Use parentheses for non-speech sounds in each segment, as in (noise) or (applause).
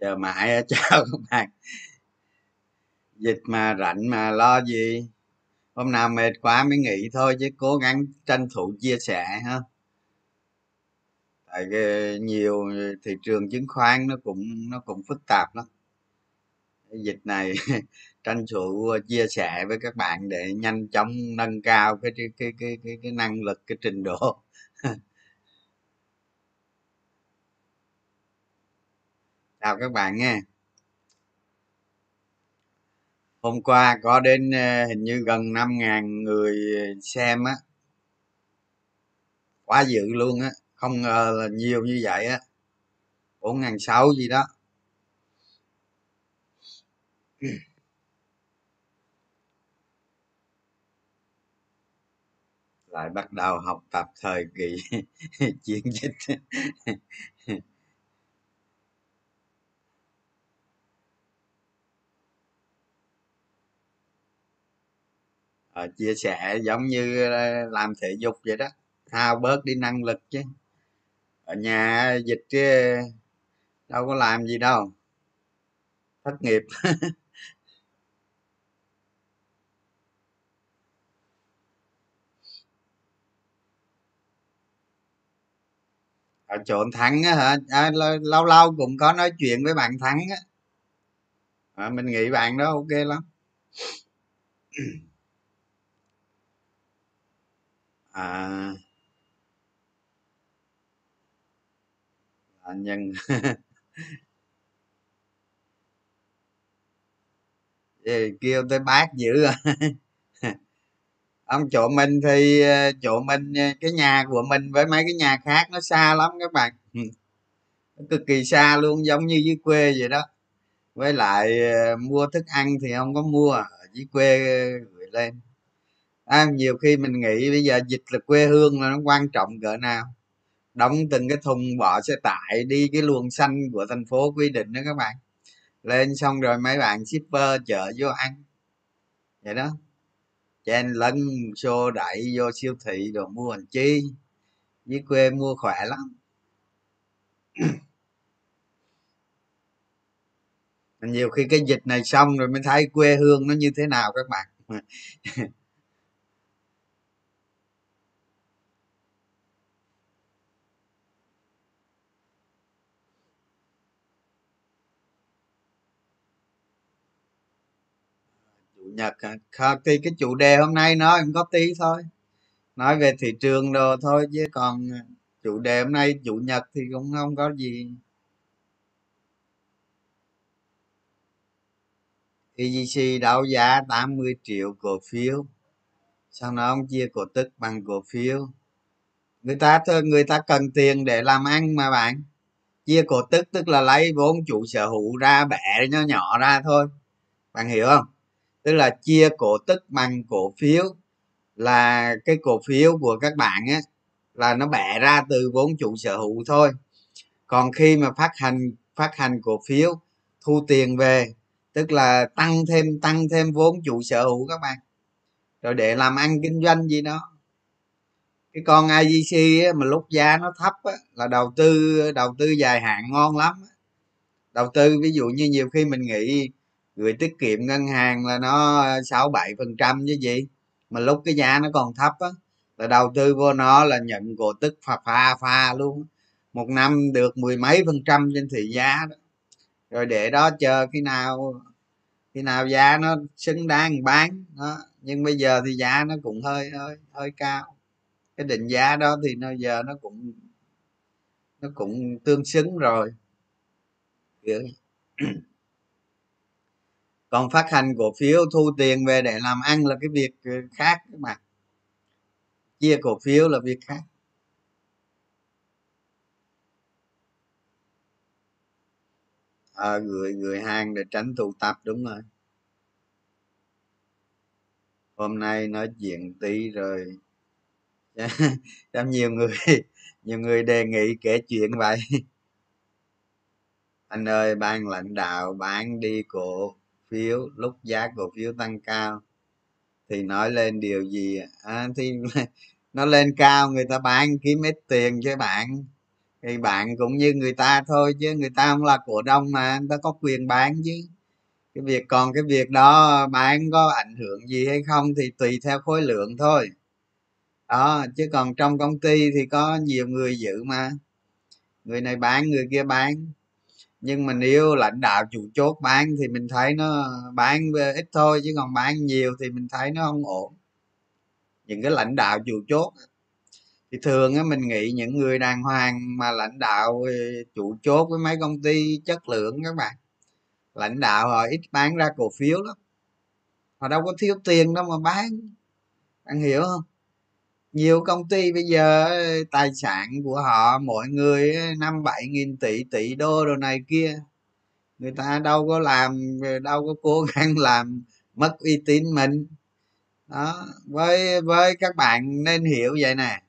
chờ mãi (laughs) chào các bạn. Dịch mà rảnh mà lo gì? Hôm nào mệt quá mới nghỉ thôi chứ cố gắng tranh thủ chia sẻ ha. Tại nhiều thị trường chứng khoán nó cũng nó cũng phức tạp lắm dịch này (laughs) tranh thủ ờ, chia sẻ với các bạn để nhanh chóng nâng cao cái cái cái cái cái, cái năng lực cái trình độ. (laughs) Chào các bạn nha. Hôm qua có đến ờ, hình như gần năm ngàn người xem á. Quá dữ luôn á không ngờ là nhiều như vậy á. Bốn ngàn sáu gì đó. (clears throat) lại bắt đầu học tập thời kỳ (laughs) chiến dịch. À, (laughs) chia sẻ giống như ờ, làm thể dục vậy đó thao bớt đi năng lực chứ. Ở nhà dịch chứ đâu có làm gì đâu. Thất nghiệp. (laughs) Ờ, trộn thắng á hả? À, lâu lâu cũng có nói chuyện với bạn thắng á. À, mình nghĩ bạn đó ok lắm. (clears throat) À. Nhân. (laughs) Kêu tới bác dữ rồi à. (laughs) ông chỗ mình thì ờ, chỗ mình ờ, cái nhà của mình với mấy cái nhà khác nó xa lắm các bạn. Ừ. Cực kỳ xa luôn giống như dưới quê vậy đó. Với lại ờ, mua thức ăn thì không có mua ở dưới quê gửi lên. À, nhiều khi mình nghĩ bây giờ dịch là quê hương là nó quan trọng cỡ nào. Đóng từng cái thùng bỏ xe tải đi cái luồng xanh của thành phố quy định đó các bạn. Lên xong rồi mấy bạn shipper chở vô ăn. Vậy đó chen lấn xô đẩy vô siêu thị, đồ mua hành chi? Dưới quê mua khỏe lắm. Nhiều khi cái dịch này xong rồi mới thấy quê hương nó như thế nào các bạn. Nhật à, thì cái chủ đề hôm nay nó cũng có tí thôi. Nói về thị trường đồ thôi chứ còn à, chủ đề hôm nay chủ nhật thì cũng không có gì. EGC đấu giá 80 triệu cổ phiếu. Sau đó ông chia cổ tức bằng cổ phiếu. Người ta người ta cần tiền để làm ăn mà bạn. Chia cổ tức tức là lấy vốn chủ sở hữu ra bẻ nhỏ nhỏ ra thôi. Bạn hiểu không? Tức là chia cổ tức bằng cổ phiếu là cái cổ phiếu của các bạn á là nó bẻ ra từ vốn chủ sở hữu thôi. Còn khi mà phát hành phát hành cổ phiếu thu tiền về tức là tăng thêm tăng thêm vốn chủ sở hữu các bạn. Rồi để làm ăn kinh doanh gì đó. Cái con IGC á, mà lúc giá nó thấp á, là đầu tư đầu tư dài hạn ngon lắm đầu tư ví dụ như nhiều khi mình nghĩ gửi tiết kiệm ngân hàng là nó ờ, sáu bảy phần trăm chứ gì. Mà lúc cái giá nó còn thấp á, là đầu tư vô nó là nhận cổ tức pha pha pha luôn một năm được mười mấy phần trăm trên thị giá đó. Rồi để đó chờ khi nào khi nào giá nó xứng đáng bán, đó. Nhưng bây giờ thì giá nó cũng hơi hơi hơi cao. Cái định giá đó thì nó giờ nó cũng nó cũng tương xứng rồi. Kiểu còn phát hành cổ phiếu thu tiền về để làm ăn là cái việc ờ, khác các bạn. Chia cổ phiếu là việc khác. À, gửi gửi hàng để tránh tụ tập đúng rồi. Hôm nay nói chuyện tí rồi. (laughs) Trong nhiều người nhiều người đề nghị kể chuyện vậy. (laughs) Anh ơi ban lãnh đạo bán đi cổ phiếu lúc giá cổ phiếu tăng cao thì nói lên điều gì à, thì (laughs) nó lên cao người ta bán kiếm ít tiền cho bạn. Thì bạn cũng như người ta thôi chứ người ta không là cổ đông mà người ta có quyền bán chứ. Cái việc còn cái việc đó bán có ảnh hưởng gì hay không thì tùy theo khối lượng thôi. Đó chứ còn trong công ty thì có nhiều người giữ mà. Người này bán người kia bán nhưng mà nếu lãnh đạo chủ chốt bán thì mình thấy nó bán ít thôi, chứ còn bán nhiều thì mình thấy nó không ổn. Những cái lãnh đạo chủ chốt thì thường á, mình nghĩ những người đàng hoàng mà lãnh đạo ờ, chủ chốt với mấy công ty chất lượng các bạn, lãnh đạo họ ít bán ra cổ phiếu lắm. Họ đâu có thiếu tiền đâu mà bán. Bạn hiểu không? Nhiều công ty bây giờ tài sản của họ mỗi người năm bảy nghìn tỷ tỷ đô đồ này kia. Người ta đâu có làm ờ, đâu có cố (laughs) gắng làm mất uy tín mình. Đó với với các bạn nên hiểu vậy nè.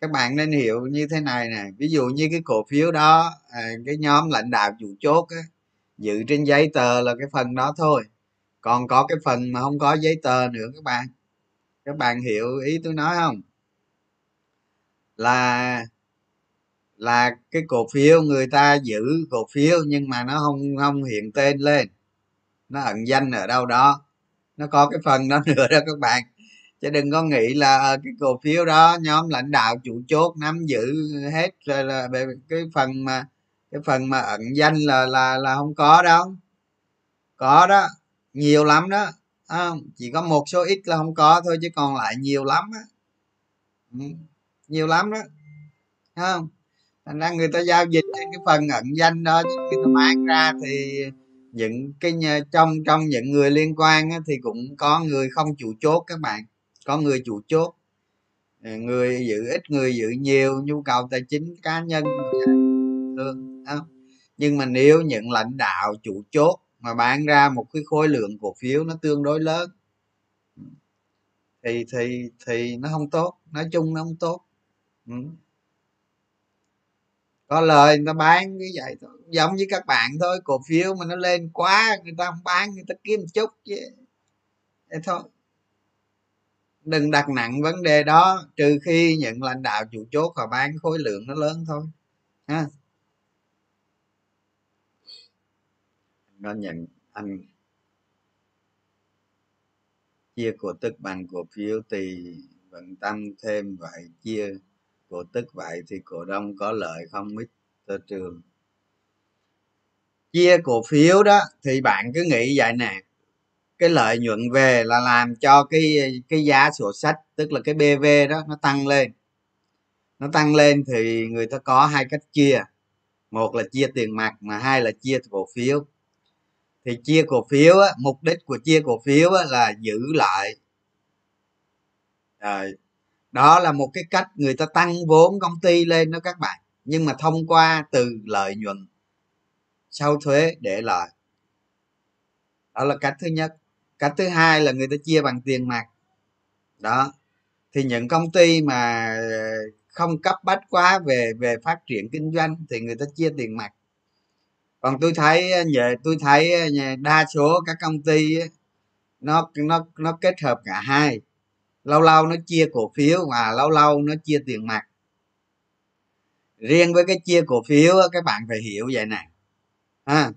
Các bạn nên hiểu như thế này nè. Ví dụ như cái cổ phiếu đó ờ, cái nhóm lãnh đạo chủ chốt á, dự trên giấy tờ là cái phần đó thôi. Còn có cái phần mà không có giấy tờ nữa các bạn các bạn hiểu ý tôi nói không? Là là cái cổ phiếu người ta giữ cổ phiếu nhưng mà nó không không hiện tên lên. Nó ẩn danh ở đâu đó. Nó có cái phần đó (laughs) nữa đó các bạn. Chứ đừng có nghĩ là ờ, cái cổ phiếu đó nhóm lãnh đạo chủ chốt nắm giữ hết rồi là về cái phần mà, cái phần mà ẩn danh là là là không có đâu. Có đó, nhiều lắm đó à, chỉ có một số ít là không có thôi chứ còn lại nhiều lắm á. Ừ. nhiều lắm đó. Không? Thành ra người ta giao dịch trên cái phần ẩn danh đó chứ ta bán ra thì những cái trong trong những người liên quan á, thì cũng có người không chủ chốt các bạn. Có người chủ chốt. Ừ, người giữ ít người giữ nhiều nhu cầu tài chính cá nhân thường không? Nhưng mà nếu những lãnh đạo chủ chốt mà bán ra một cái khối lượng cổ phiếu nó tương đối lớn. Thì thì thì nó không tốt, nói chung nó không tốt. Ừ. có lời người ta bán như vậy thôi, giống như các bạn thôi, cổ phiếu mà nó lên quá người ta không bán, người ta kiếm chút chứ. Thế thôi. Đừng đặt nặng vấn đề đó, trừ khi những lãnh đạo chủ chốt họ bán khối lượng nó lớn thôi, ha. Nó nhận anh chia cổ tức bằng cổ phiếu thì vẫn tăng thêm vậy chia cổ tức vậy thì cổ đông có lợi không ít cho trường? Chia cổ phiếu đó thì bạn cứ nghĩ vậy nè. Cái lợi nhuận về là làm cho cái cái giá sổ sách, tức là cái bv đó, nó tăng lên. Nó tăng lên thì người ta có hai cách chia. Một là chia tiền mặt mà hai là chia cổ phiếu thì chia cổ phiếu á, mục đích của chia cổ phiếu á, là giữ lại. Rồi đó là một cái cách người ta tăng vốn công ty lên đó các bạn. Nhưng mà thông qua từ lợi nhuận sau thuế để lại. Đó là cách thứ nhất. Cách thứ hai là người ta chia bằng tiền mặt. Đó thì những công ty mà không cấp bách quá về về phát triển kinh doanh thì người ta chia tiền mặt còn tôi thấy về tôi thấy đa số các công ty nó nó nó kết hợp cả hai. Lâu lâu nó chia cổ phiếu và lâu lâu nó chia tiền mặt. Riêng với cái chia cổ phiếu các bạn phải hiểu vậy này à,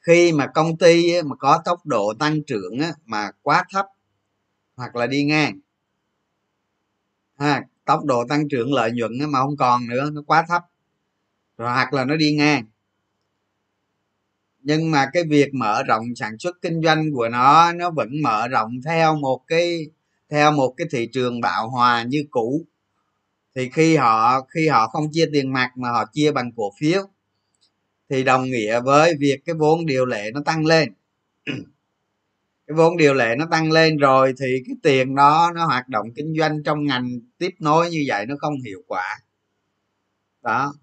khi mà công ty mà có tốc độ tăng trưởng mà quá thấp hoặc là đi ngang à, tốc độ tăng trưởng lợi nhuận mà không còn nữa nó quá thấp rồi hoặc là nó đi ngang. Nhưng mà cái việc mở rộng sản xuất kinh doanh của nó nó vẫn mở rộng theo một cái, theo một cái thị trường bạo hòa như cũ. Thì khi họ khi họ không chia tiền mặt mà họ chia bằng cổ phiếu, thì đồng nghĩa với việc cái vốn điều lệ nó tăng lên. (clears throat) Cái vốn điều lệ nó tăng lên rồi thì cái tiền đó nó hoạt động kinh doanh trong ngành tiếp nối như vậy nó không hiệu quả. Đó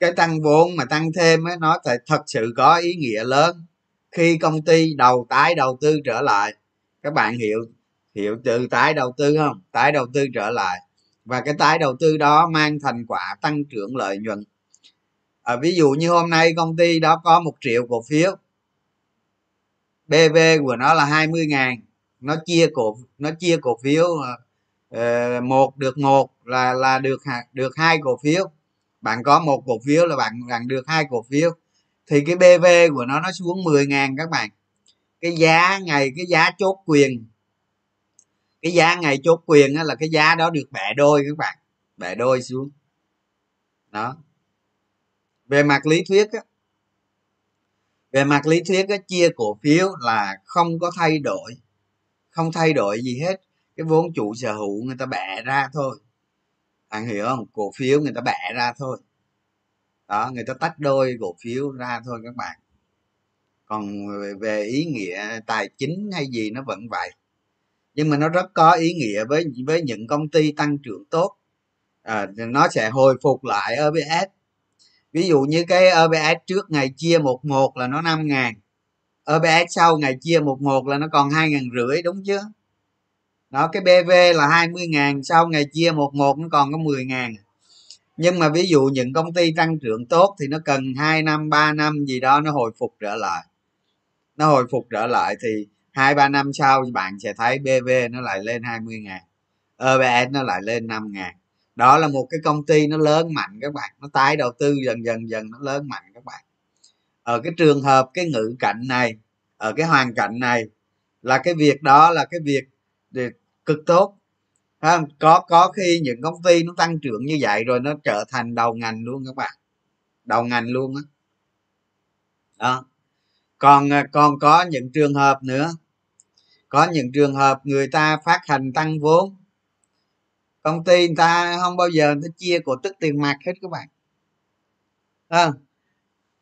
cái tăng vốn mà tăng thêm ấy, nó phải thật sự có ý nghĩa lớn. Khi công ty đầu tái đầu tư trở lại các bạn hiểu hiểu từ tái đầu tư không? Tái đầu tư trở lại. Và cái tái đầu tư đó mang thành quả tăng trưởng lợi nhuận. À, ví dụ như hôm nay công ty đó có một triệu cổ phiếu. Bv của nó là 20 ngàn. Nó chia cổ nó chia cổ phiếu uh, một được một là là được được hai cổ phiếu bạn có một cổ phiếu là bạn bạn được hai cổ phiếu, thì cái bv của nó nó xuống 10 ngàn các bạn. Cái giá ngày, cái giá chốt quyền, cái giá ngày chốt quyền là cái giá đó được bẻ đôi các bạn, bẻ đôi xuống. Đó. Về mặt lý thuyết á, về mặt lý thuyết á, chia cổ phiếu là không có thay đổi, không thay đổi gì hết. Cái vốn chủ sở hữu người ta bẻ ra thôi bạn hiểu không? Cổ phiếu người ta bẻ ra thôi. Đó người ta tách đôi cổ phiếu ra thôi các bạn. Còn về ý nghĩa tài chính hay gì nó vẫn vậy. Nhưng mà nó rất có ý nghĩa với với những công ty tăng trưởng tốt. À, nó sẽ hồi phục lại OBS ví dụ như cái OBS trước ngày chia một một là nó năm ngàn. OBS sau ngày chia một một là nó còn hai ngàn rưỡi đúng chưa? Đó, cái BV là 20 ngàn, sau ngày chia một một nó còn có 10 ngàn. Nhưng mà ví dụ những công ty tăng trưởng tốt thì nó cần 2 năm 3 năm gì đó nó hồi phục trở lại. Nó hồi phục trở lại thì hai, ba năm sau bạn sẽ thấy bv nó lại lên 20 ngàn ebs nó lại lên 5 ngàn. Đó là một cái công ty nó lớn mạnh các bạn, nó tái đầu tư dần dần dần, nó lớn mạnh các bạn. Ở cái trường hợp cái ngữ cảnh này, ở cái hoàn cảnh này là cái việc đó là cái việc cực tốt. À, có có khi những công ty nó tăng trưởng như vậy rồi nó trở thành đầu ngành luôn các bạn. Đầu ngành luôn á. Đó. đó còn à, còn có những trường hợp nữa. Có những trường hợp người ta phát hành tăng vốn. Công ty người ta không bao giờ người ta chia cổ tức tiền mặt hết các bạn. À,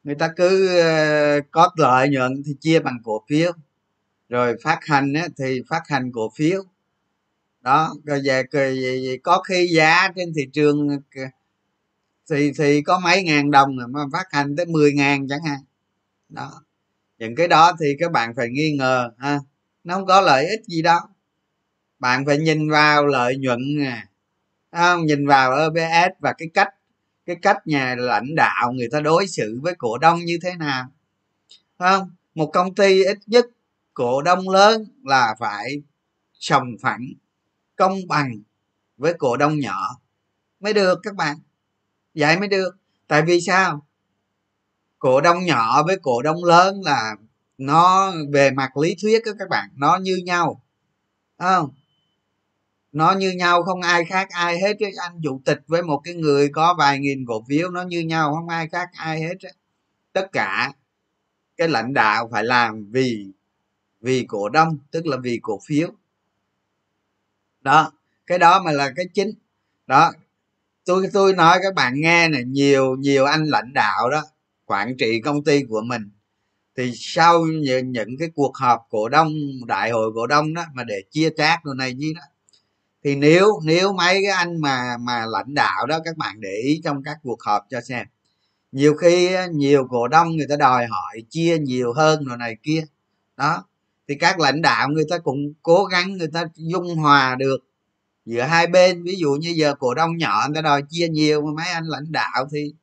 người ta cứ à, có lợi nhuận thì chia bằng cổ phiếu. Rồi phát hành thì phát hành cổ phiếu đó, rồi về có khi giá trên thị trường thì thì có mấy ngàn đồng mà phát hành tới 10 ngàn chẳng hạn. Đó. Những cái đó thì các bạn phải nghi ngờ, ha. Nó không có lợi ích gì đâu. Bạn phải nhìn vào lợi nhuận nè. Không? Nhìn vào OBS và cái cách cái cách nhà lãnh đạo người ta đối xử với cổ đông như thế nào. Không? Một công ty ít nhất cổ đông lớn là phải sòng phẳng công bằng với cổ đông nhỏ. Mới được các bạn. Vậy mới được. Tại vì sao? Cổ đông nhỏ với cổ đông lớn là nó về mặt lý thuyết đó các bạn, nó như nhau. Không? Nó như nhau, không ai khác ai hết cái anh chủ tịch với một cái người có vài nghìn cổ phiếu, nó như nhau, không ai khác ai hết tất cả cái lãnh đạo phải làm vì vì cổ đông, tức là vì cổ phiếu đó, cái đó mà là cái chính. Đó, tôi tôi nói các bạn nghe này nhiều nhiều anh lãnh đạo đó quản trị công ty của mình. Thì sau những cái cuộc họp cổ đông, đại hội cổ đông đó mà để chia chác đồ này như đó, thì nếu nếu mấy cái anh mà mà lãnh đạo đó, các bạn để ý trong các cuộc họp cho xem. Nhiều khi nhiều cổ đông người ta đòi hỏi chia nhiều hơn rồi này kia. Đó thì các lãnh đạo người ta cũng cố gắng, người ta dung hòa được giữa hai bên. Ví dụ như giờ cổ đông nhỏ người ta đòi chia nhiều mà mấy anh lãnh đạo thì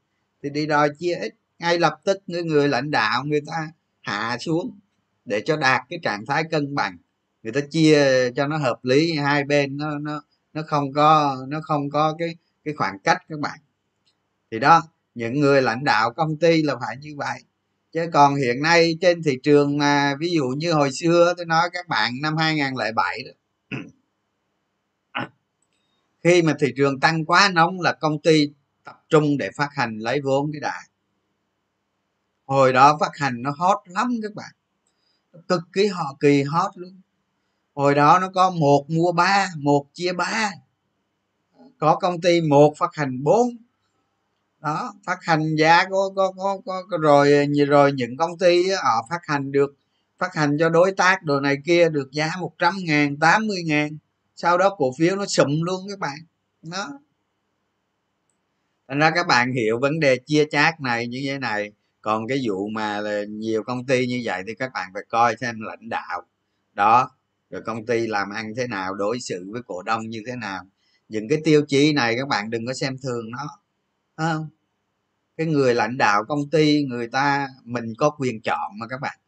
thì đi đòi chia ít. Ngay lập tức người người lãnh đạo người ta hạ xuống để cho đạt cái trạng thái cân bằng. Người ta chia cho nó hợp lý, hai bên nó nó nó không có, nó không có cái cái khoảng cách các bạn. Thì đó, những người lãnh đạo công ty là phải như vậy chứ còn hiện nay trên thị trường mà ví dụ như hồi xưa, tôi nói các bạn năm 2007 đó. (clears throat) Khi mà thị trường tăng quá nóng là công ty tập trung để phát hành lấy vốn cái đại hồi đó phát hành nó hot lắm các bạn. Cực kỳ họ kỳ hot luôn. Hồi đó nó có một mua ba, một chia ba. Có công ty một phát hành bốn đó phát hành giá có có có, có, rồi rồi những công ty họ phát hành được phát hành cho đối tác đồ này kia được giá một trăm ngàn tám mươi ngàn. Sau đó cổ phiếu nó sụm luôn các bạn. Đó. Thành ra các bạn hiểu vấn đề chia chác này như thế này. Còn cái vụ mà là nhiều công ty như vậy thì các bạn phải coi xem lãnh đạo. Đó rồi công ty làm ăn thế nào đối xử với cổ đông như thế nào. Những cái tiêu chí này các bạn đừng có xem thường nó không? Cái người lãnh đạo công ty người ta mình có quyền chọn mà các bạn.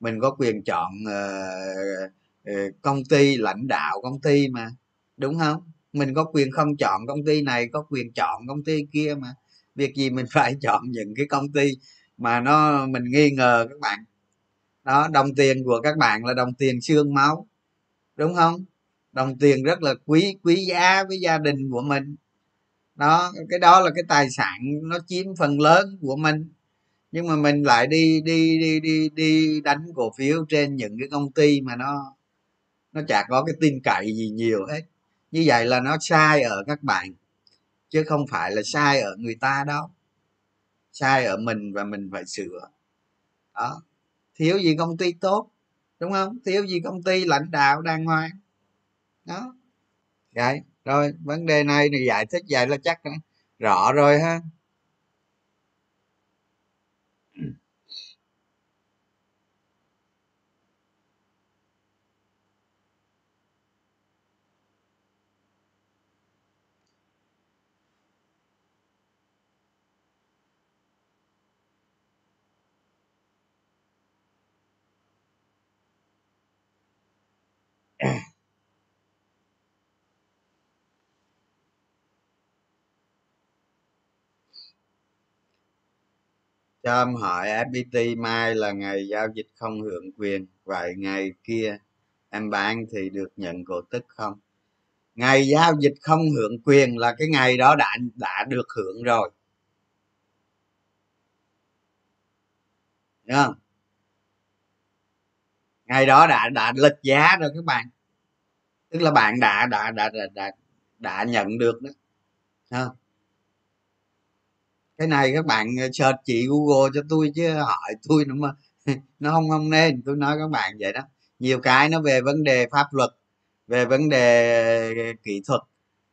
Mình có quyền chọn uh, uh, công ty lãnh đạo công ty mà đúng không? Mình có quyền không chọn công ty này có quyền chọn công ty kia mà. Việc gì mình (laughs) phải chọn những cái công ty mà nó mình nghi ngờ các bạn. Đó đồng tiền của các bạn là đồng tiền xương máu đúng không? Đồng tiền rất là quý quý giá với gia đình của mình đó, cái đó là cái tài sản nó chiếm phần lớn của mình. Nhưng mà mình lại đi đi đi đi đi đánh cổ phiếu trên những cái công ty mà nó nó chả có cái tin cậy gì nhiều hết. Như vậy là nó sai ở các bạn, chứ không phải là sai ở người ta đâu. Sai ở mình và mình phải sửa. Đó, thiếu gì công ty tốt, đúng không? Thiếu gì công ty lãnh đạo đàng hoàng. Đó vậy rồi vấn đề này thì giải thích vậy là chắc rõ rồi ha. Cho em hỏi fpt mai là ngày giao dịch không hưởng quyền vậy ngày kia em bán thì được nhận cổ tức không? Ngày giao dịch không hưởng quyền là cái ngày đó đã đã được hưởng rồi. Đúng không? Ngày đó đã đã lịch giá rồi các bạn. Tức là bạn đã đã đã đã đã, đã nhận được đó. Không? Cái này các bạn ờ, search chị google cho tôi chứ hỏi tôi nữa mà (laughs) nó không không nên. Tôi nói các bạn vậy đó. Nhiều cái nó về vấn đề pháp luật, về vấn đề kỹ thuật,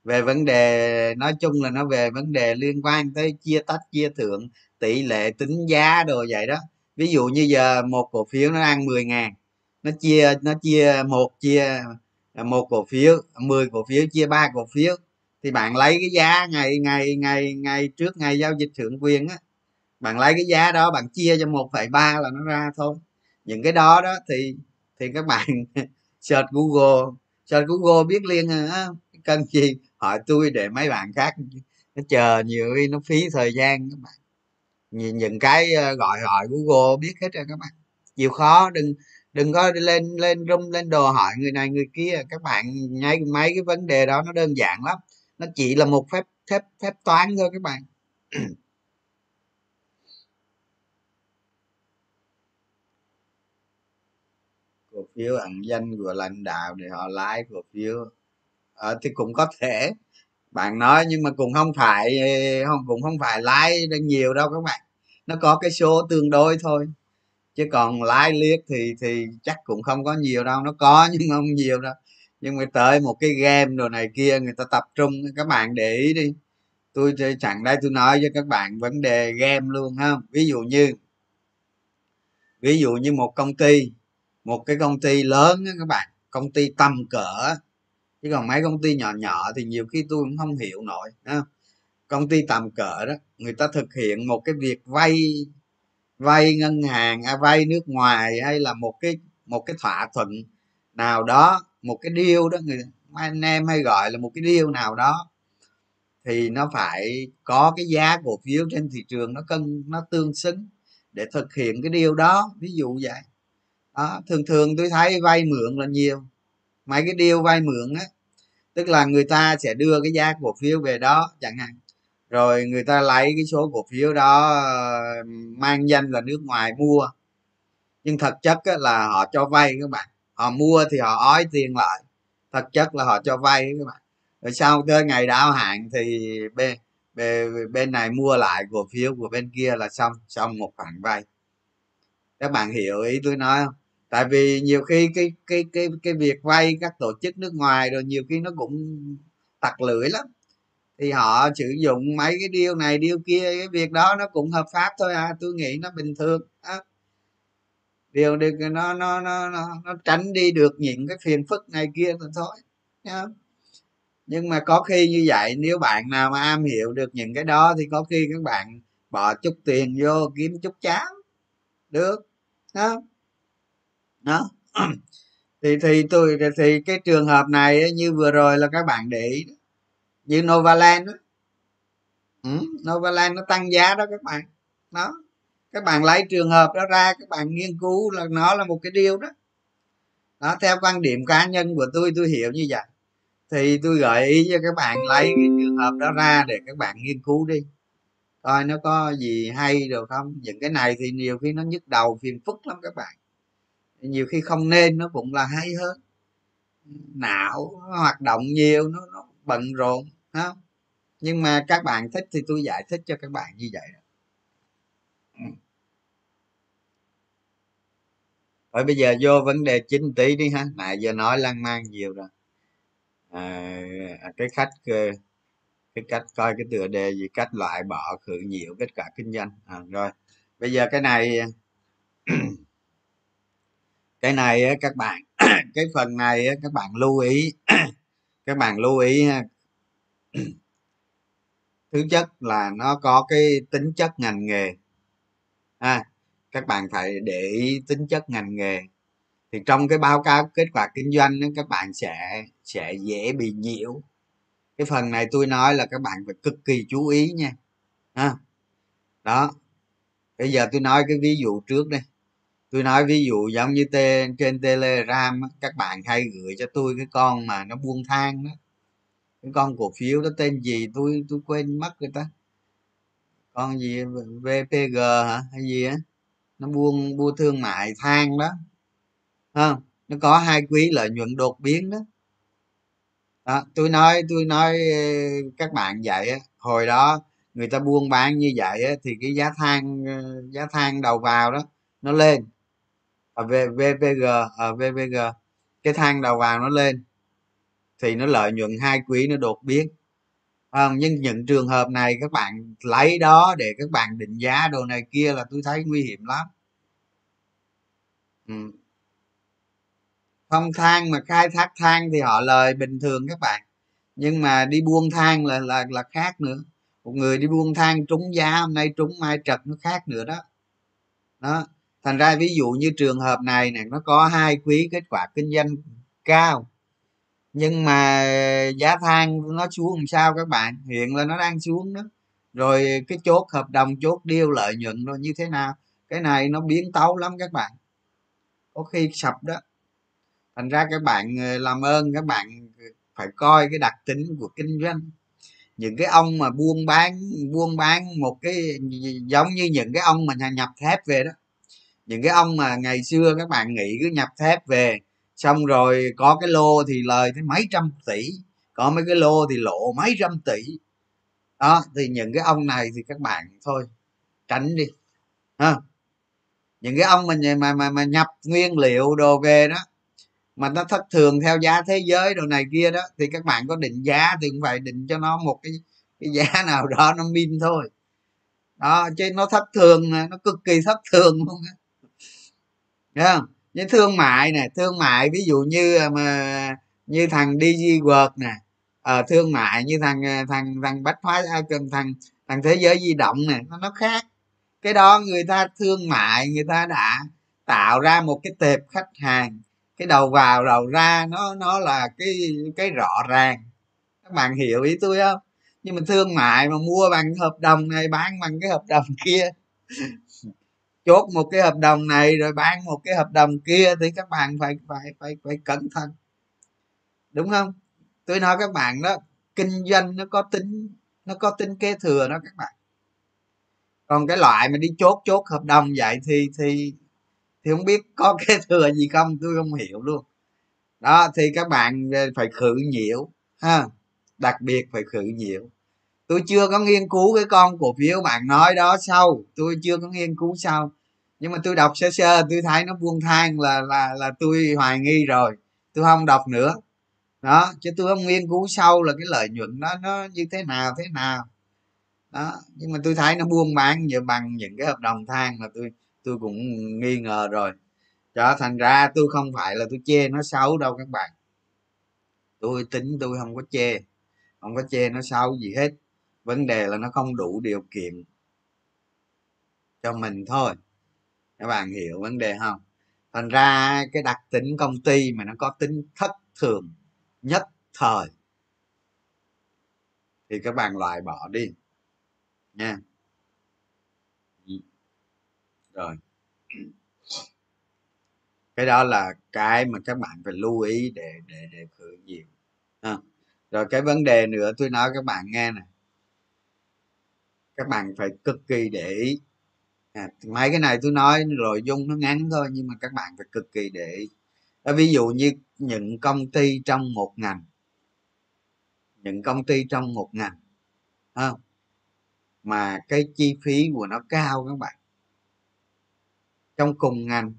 về vấn đề, nói chung là nó về vấn đề liên quan tới chia tách, chia thưởng, tỷ lệ tính giá đồ vậy đó. Ví dụ như giờ một cổ phiếu nó ăn 10 ngàn, nó chia nó chia một chia à, một cổ phiếu 10 cổ phiếu, chia ba cổ phiếu thì bạn lấy cái giá ngày ngày ngày ngày trước ngày giao dịch thượng quyền á, bạn lấy cái giá đó bạn chia cho một phẩy ba là nó ra thôi. Những cái đó đó thì thì các bạn (laughs) search google search google biết liền à cần gì? Hỏi tôi để mấy bạn khác nó chờ nhiều khi nó phí thời gian các bạn. Nhìn những cái ờ, gọi hỏi google biết hết rồi các bạn. Chịu khó, đừng đừng có lên lên rung, lên đồ hỏi người này người kia. Các bạn ngay mấy cái vấn đề đó nó đơn giản lắm nó chỉ là một phép phép phép toán thôi các bạn. (coughs) Cổ phiếu ẩn danh của lãnh đạo để họ lái cổ phiếu. À, thì cũng có thể. Bạn nói nhưng mà cũng không phải không cũng không phải lái nhiều đâu các bạn. Nó có cái số tương đối thôi. Chứ còn lái liếc thì thì chắc cũng không có nhiều đâu. Nó có nhưng không nhiều đâu nhưng mà tới một cái game đồ này kia người ta tập trung các bạn để ý đi. Tôi chẳng đây tôi nói với các bạn vấn đề game luôn ha? Ví dụ như ví dụ như một công ty một cái công ty lớn đó các bạn công ty tầm cỡ chứ còn mấy công ty nhỏ nhỏ thì nhiều khi tôi cũng không hiểu nổi ha. công ty tầm cỡ đó người ta thực hiện một cái việc vay vay ngân hàng à, vay nước ngoài hay là một cái một cái thỏa thuận nào đó một cái deal đó, người anh em hay gọi là một cái deal nào đó, thì nó phải có cái giá cổ phiếu trên thị trường nó cân, nó tương xứng để thực hiện cái điều đó. Ví dụ vậy. Đó, thường thường tôi thấy vay mượn là nhiều. Mấy cái điều vay mượn á, tức là người ta sẽ đưa cái giá cổ phiếu về đó chẳng hạn. Rồi người ta lấy cái số cổ phiếu đó ờ, mang danh là nước ngoài mua. Nhưng thật chất là họ cho vay các bạn họ mua thì họ ói tiền lại. Thật chất là họ cho vay các bạn. Rồi sau tới ngày đáo hạn thì bên bên bên này mua lại cổ phiếu của bên kia là xong xong một khoản vay. Các bạn hiểu ý tôi nói không? Tại vì nhiều khi cái cái cái cái việc vay các tổ chức nước ngoài rồi nhiều khi nó cũng tặc lưỡi lắm. Thì họ sử dụng mấy cái điều này điều kia, cái việc đó nó cũng hợp pháp thôi à. Tôi nghĩ nó bình thường. Đó điều được nó nó nó nó, nó tránh đi được những cái phiền phức này kia thôi thôi nhá. Nhưng mà có khi như vậy nếu bạn nào mà am hiểu được những cái đó thì có khi các bạn bỏ chút tiền vô kiếm chút cháo được đó đó. (clears throat) Thì thì tôi thì cái trường hợp này như vừa rồi là các bạn để ý như novaland đó ừ, novaland nó tăng giá đó các bạn. Đó các bạn lấy trường hợp đó ra các bạn nghiên cứu là nó là một cái điều đó. Đó theo quan điểm cá nhân của tôi tôi hiểu như vậy. Thì tôi gợi ý cho các bạn lấy cái trường hợp đó ra để các bạn nghiên cứu đi. Coi nó có gì hay được không. Những cái này thì nhiều khi nó nhức đầu phiền phức lắm các bạn. Nhiều khi không nên nó cũng là hay hơn. Não nó hoạt động nhiều nó, nó bận rộn không nhưng mà các bạn thích thì tôi giải thích cho các bạn như vậy rồi bây giờ vô vấn đề chính tí đi ha. Nãy giờ nói lan man nhiều rồi. À, à cái khách ờ, cái cách coi cái tựa đề gì cách loại bỏ khử nhiễu kết quả kinh doanh. À, rồi. Bây giờ cái này (clears throat) cái này các bạn (clears throat) cái phần này các bạn lưu ý. (clears throat) Các bạn lưu ý thứ chất là nó có cái tính chất ngành nghề. À, các bạn phải để ý tính chất ngành nghề. Thì trong cái báo cáo kết quả kinh doanh đó các bạn sẽ sẽ dễ bị nhiễu. Cái phần này tôi nói là các bạn phải cực kỳ chú ý nha. Ha. Đó. Bây giờ tôi nói cái ví dụ trước đây. Tôi nói ví dụ giống như tên trên telegram các bạn hay gửi cho tôi cái con mà nó buông thang đó. Cái con cổ phiếu đó tên gì? Tôi tôi quên mất người ta. Con gì? Vpg hả? Hay gì á? Nó buôn buôn thương mại than đó. Không? Nó có hai quý lợi nhuận đột biến đó. Đó, tôi nói tôi nói ờ, các bạn vậy hồi đó người ta buôn bán như vậy thì cái giá than ờ, giá than đầu vào đó nó lên. Ở vvg ở ờ, vvg cái than đầu vào nó lên thì nó lợi nhuận hai quý nó đột biến à, nhưng những trường hợp này các bạn lấy đó để các bạn định giá đồ này kia là tôi thấy nguy hiểm lắm. Ừ. Không than mà khai thác than thì họ lời bình thường các bạn. Nhưng mà đi buôn than là là là khác nữa. Một người đi buôn than trúng giá hôm nay trúng mai trật nó khác nữa đó. Đó. Thành ra ví dụ như trường hợp này này nó có hai quý kết quả kinh doanh cao nhưng mà giá than nó xuống làm sao các bạn? Hiện là nó đang xuống đó. Rồi cái chốt hợp đồng, chốt điêu lợi nhuận rồi như thế nào? Cái này nó biến tấu lắm các bạn. Có khi sập đó. Thành ra các bạn ờ, làm ơn các bạn ờ, phải coi cái đặc tính của kinh doanh. Những cái ông mà buôn bán buôn bán một cái giống như những cái ông mà nhập thép về đó. Những cái ông mà ngày xưa các bạn nghĩ cứ nhập thép về xong rồi có cái lô thì lời tới mấy trăm tỷ có mấy cái lô thì lộ mấy trăm tỷ. Đó thì những cái ông này thì các bạn thôi tránh đi ha. Những cái ông mà mà mà, mà nhập nguyên liệu đồ về đó mà nó thất thường theo giá thế giới đồ này kia đó thì các bạn có định giá thì cũng phải định cho nó một cái cái giá (laughs) nào đó nó min thôi. Đó chứ nó thất thường nó cực kỳ thất thường luôn á. Yeah những thương mại nè thương mại ví dụ như ờ, mà như thằng DG World nè ở ờ, thương mại như thằng ờ, thằng thằng bách hóa à, thằng thằng thế giới di động nè nó nó khác. Cái đó người ta thương mại người ta đã tạo ra một cái tệp khách hàng cái đầu vào đầu ra nó nó là cái cái rõ ràng. Các bạn hiểu ý tôi không? Nhưng mà thương mại mà mua bằng hợp đồng này bán bằng cái hợp đồng kia chốt một cái hợp đồng này rồi bán một cái hợp đồng kia thì các bạn phải phải phải phải cẩn thận. Đúng không? Tôi nói các bạn đó, kinh doanh nó có tính, nó có tính kế thừa đó các bạn. Còn cái loại mà đi chốt chốt hợp đồng vậy thì thì thì không biết có (laughs) kế thừa gì không, tôi không hiểu luôn. Đó, thì các bạn ờ, phải khử nhiễu, ha. Đặc biệt phải khử nhiễu. Tôi chưa có nghiên cứu cái con cổ phiếu bạn nói đó sau tôi chưa có nghiên cứu sau nhưng mà tôi đọc sơ sơ, tôi thấy nó buông thang là là là tôi hoài nghi rồi. Tôi không đọc nữa. Đó, chứ tôi không nghiên cứu sâu là cái lợi nhuận đó, nó như thế nào thế nào. Đó, nhưng mà tôi thấy nó buôn bán như bằng những cái hợp đồng than mà tôi tôi cũng nghi ngờ rồi. Cho thành ra tôi không phải là tôi chê nó xấu đâu các bạn. Tôi tính tôi không có chê, không có chê nó xấu gì hết. Vấn đề là nó không đủ điều kiện cho mình thôi các bạn hiểu vấn đề không? Thành ra cái đặc tính công ty mà nó có tính thất thường nhất thời, thì các bạn loại bỏ đi, nha. Ừ. Rồi. Cái đó là cái mà các bạn phải lưu ý để để để khử nhiều. À. rồi cái vấn đề nữa, tôi nói các bạn nghe nè. Các bạn phải cực kỳ để ý à, mấy cái này tôi nói nội dung nó ngắn thôi nhưng mà các bạn phải cực kỳ để à, ví dụ như những công ty trong một ngành. Những công ty trong một ngành không? Mà cái chi phí của nó cao các bạn. Trong cùng ngành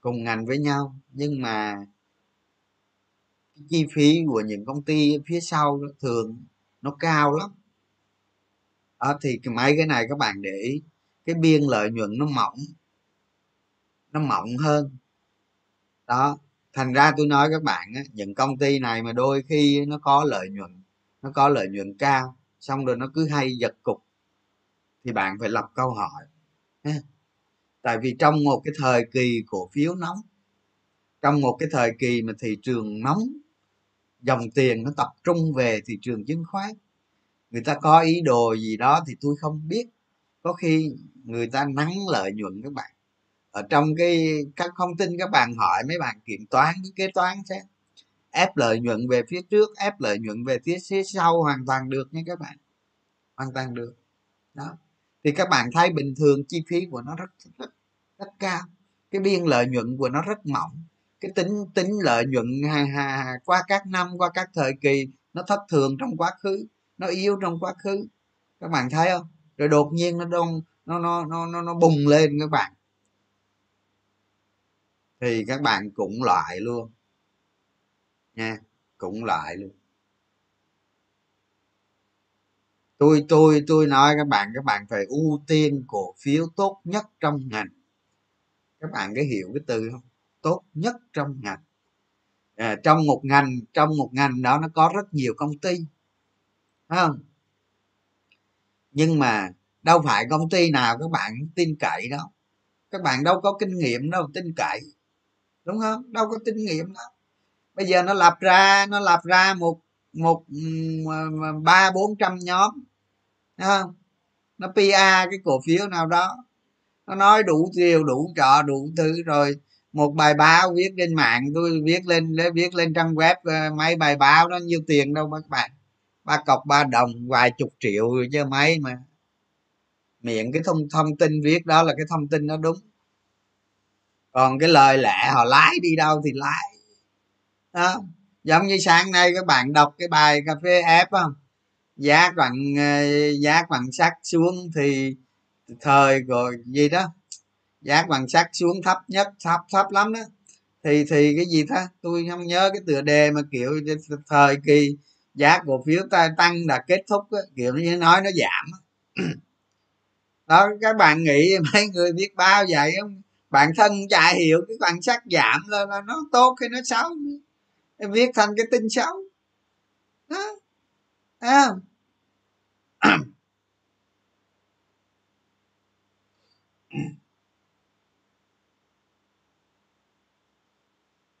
cùng ngành với nhau nhưng mà cái chi phí của những công ty phía sau thường nó cao lắm. À, thì mấy cái này các bạn để ý cái biên lợi nhuận nó mỏng nó mỏng hơn. Đó thành ra tôi nói các bạn á, những công ty này mà đôi khi nó có lợi nhuận nó có lợi nhuận cao xong rồi nó cứ hay giật cục thì bạn phải lập câu hỏi tại vì trong một cái thời kỳ cổ phiếu nóng trong một cái thời kỳ mà thị trường nóng dòng tiền nó tập trung về thị trường chứng khoán người ta có ý đồ gì đó thì tôi không biết có khi người ta nắng lợi nhuận các bạn. Ở trong cái các thông tin các bạn hỏi mấy bạn kiểm toán với kế toán xem ép lợi nhuận về phía trước ép lợi nhuận về phía phía sau hoàn toàn được nha các bạn. Hoàn toàn được. Đó. Thì các bạn thấy bình thường chi phí của nó rất rất rất cao. Cái biên lợi nhuận của nó rất mỏng. Cái tính tính lợi nhuận ha, ha, qua các năm qua các thời kỳ nó thất thường trong quá khứ nó yếu trong quá khứ. Các bạn thấy không? Rồi đột nhiên nó đông nó nó nó nó, nó bùng lên các bạn. Thì các bạn cũng loại luôn. Nha cũng loại luôn. Tôi tôi tôi nói các bạn các bạn phải ưu tiên cổ phiếu tốt nhất trong ngành. Các bạn có hiểu cái từ không? Tốt nhất trong ngành. À, trong một ngành trong một ngành đó nó có rất nhiều công ty. Thấy không? Nhưng mà đâu phải công ty nào các bạn tin cậy đâu. Các bạn đâu có kinh nghiệm đâu tin cậy. Đúng không? Đâu có kinh nghiệm đâu. Bây giờ nó lập ra, nó lập ra một một ba, bốn trăm nhóm. Đúng không? Nó pa cái cổ phiếu nào đó. Nó nói đủ điều, đủ trọ đủ thứ rồi. Một bài báo viết trên mạng, tôi viết lên viết lên trang web ờ, mấy bài báo nó nhiêu tiền đâu các bạn ba cọc ba đồng, vài chục triệu chứ mấy mà. Miệng cái thông thông tin viết đó là cái thông tin nó đúng. Còn cái lời lẽ họ lái đi đâu thì lái. Đó giống như sáng nay các bạn đọc cái bài cà phê ép không? Giá bằng ờ, giá bằng sắt xuống thì thời rồi gì đó. Giá bằng sắt xuống thấp nhất, thấp thấp lắm đó. Thì thì cái gì ta? Tôi không nhớ cái tựa đề mà kiểu thời kỳ giá cổ phiếu ta tăng là kết thúc kiểu như nói nó giảm (clears throat) đó các bạn nghĩ mấy người biết bao vậy không? Bản thân chả hiểu cái quan sát giảm là, là nó tốt hay nó xấu. Em viết thành cái tin xấu. Đó à. (clears throat)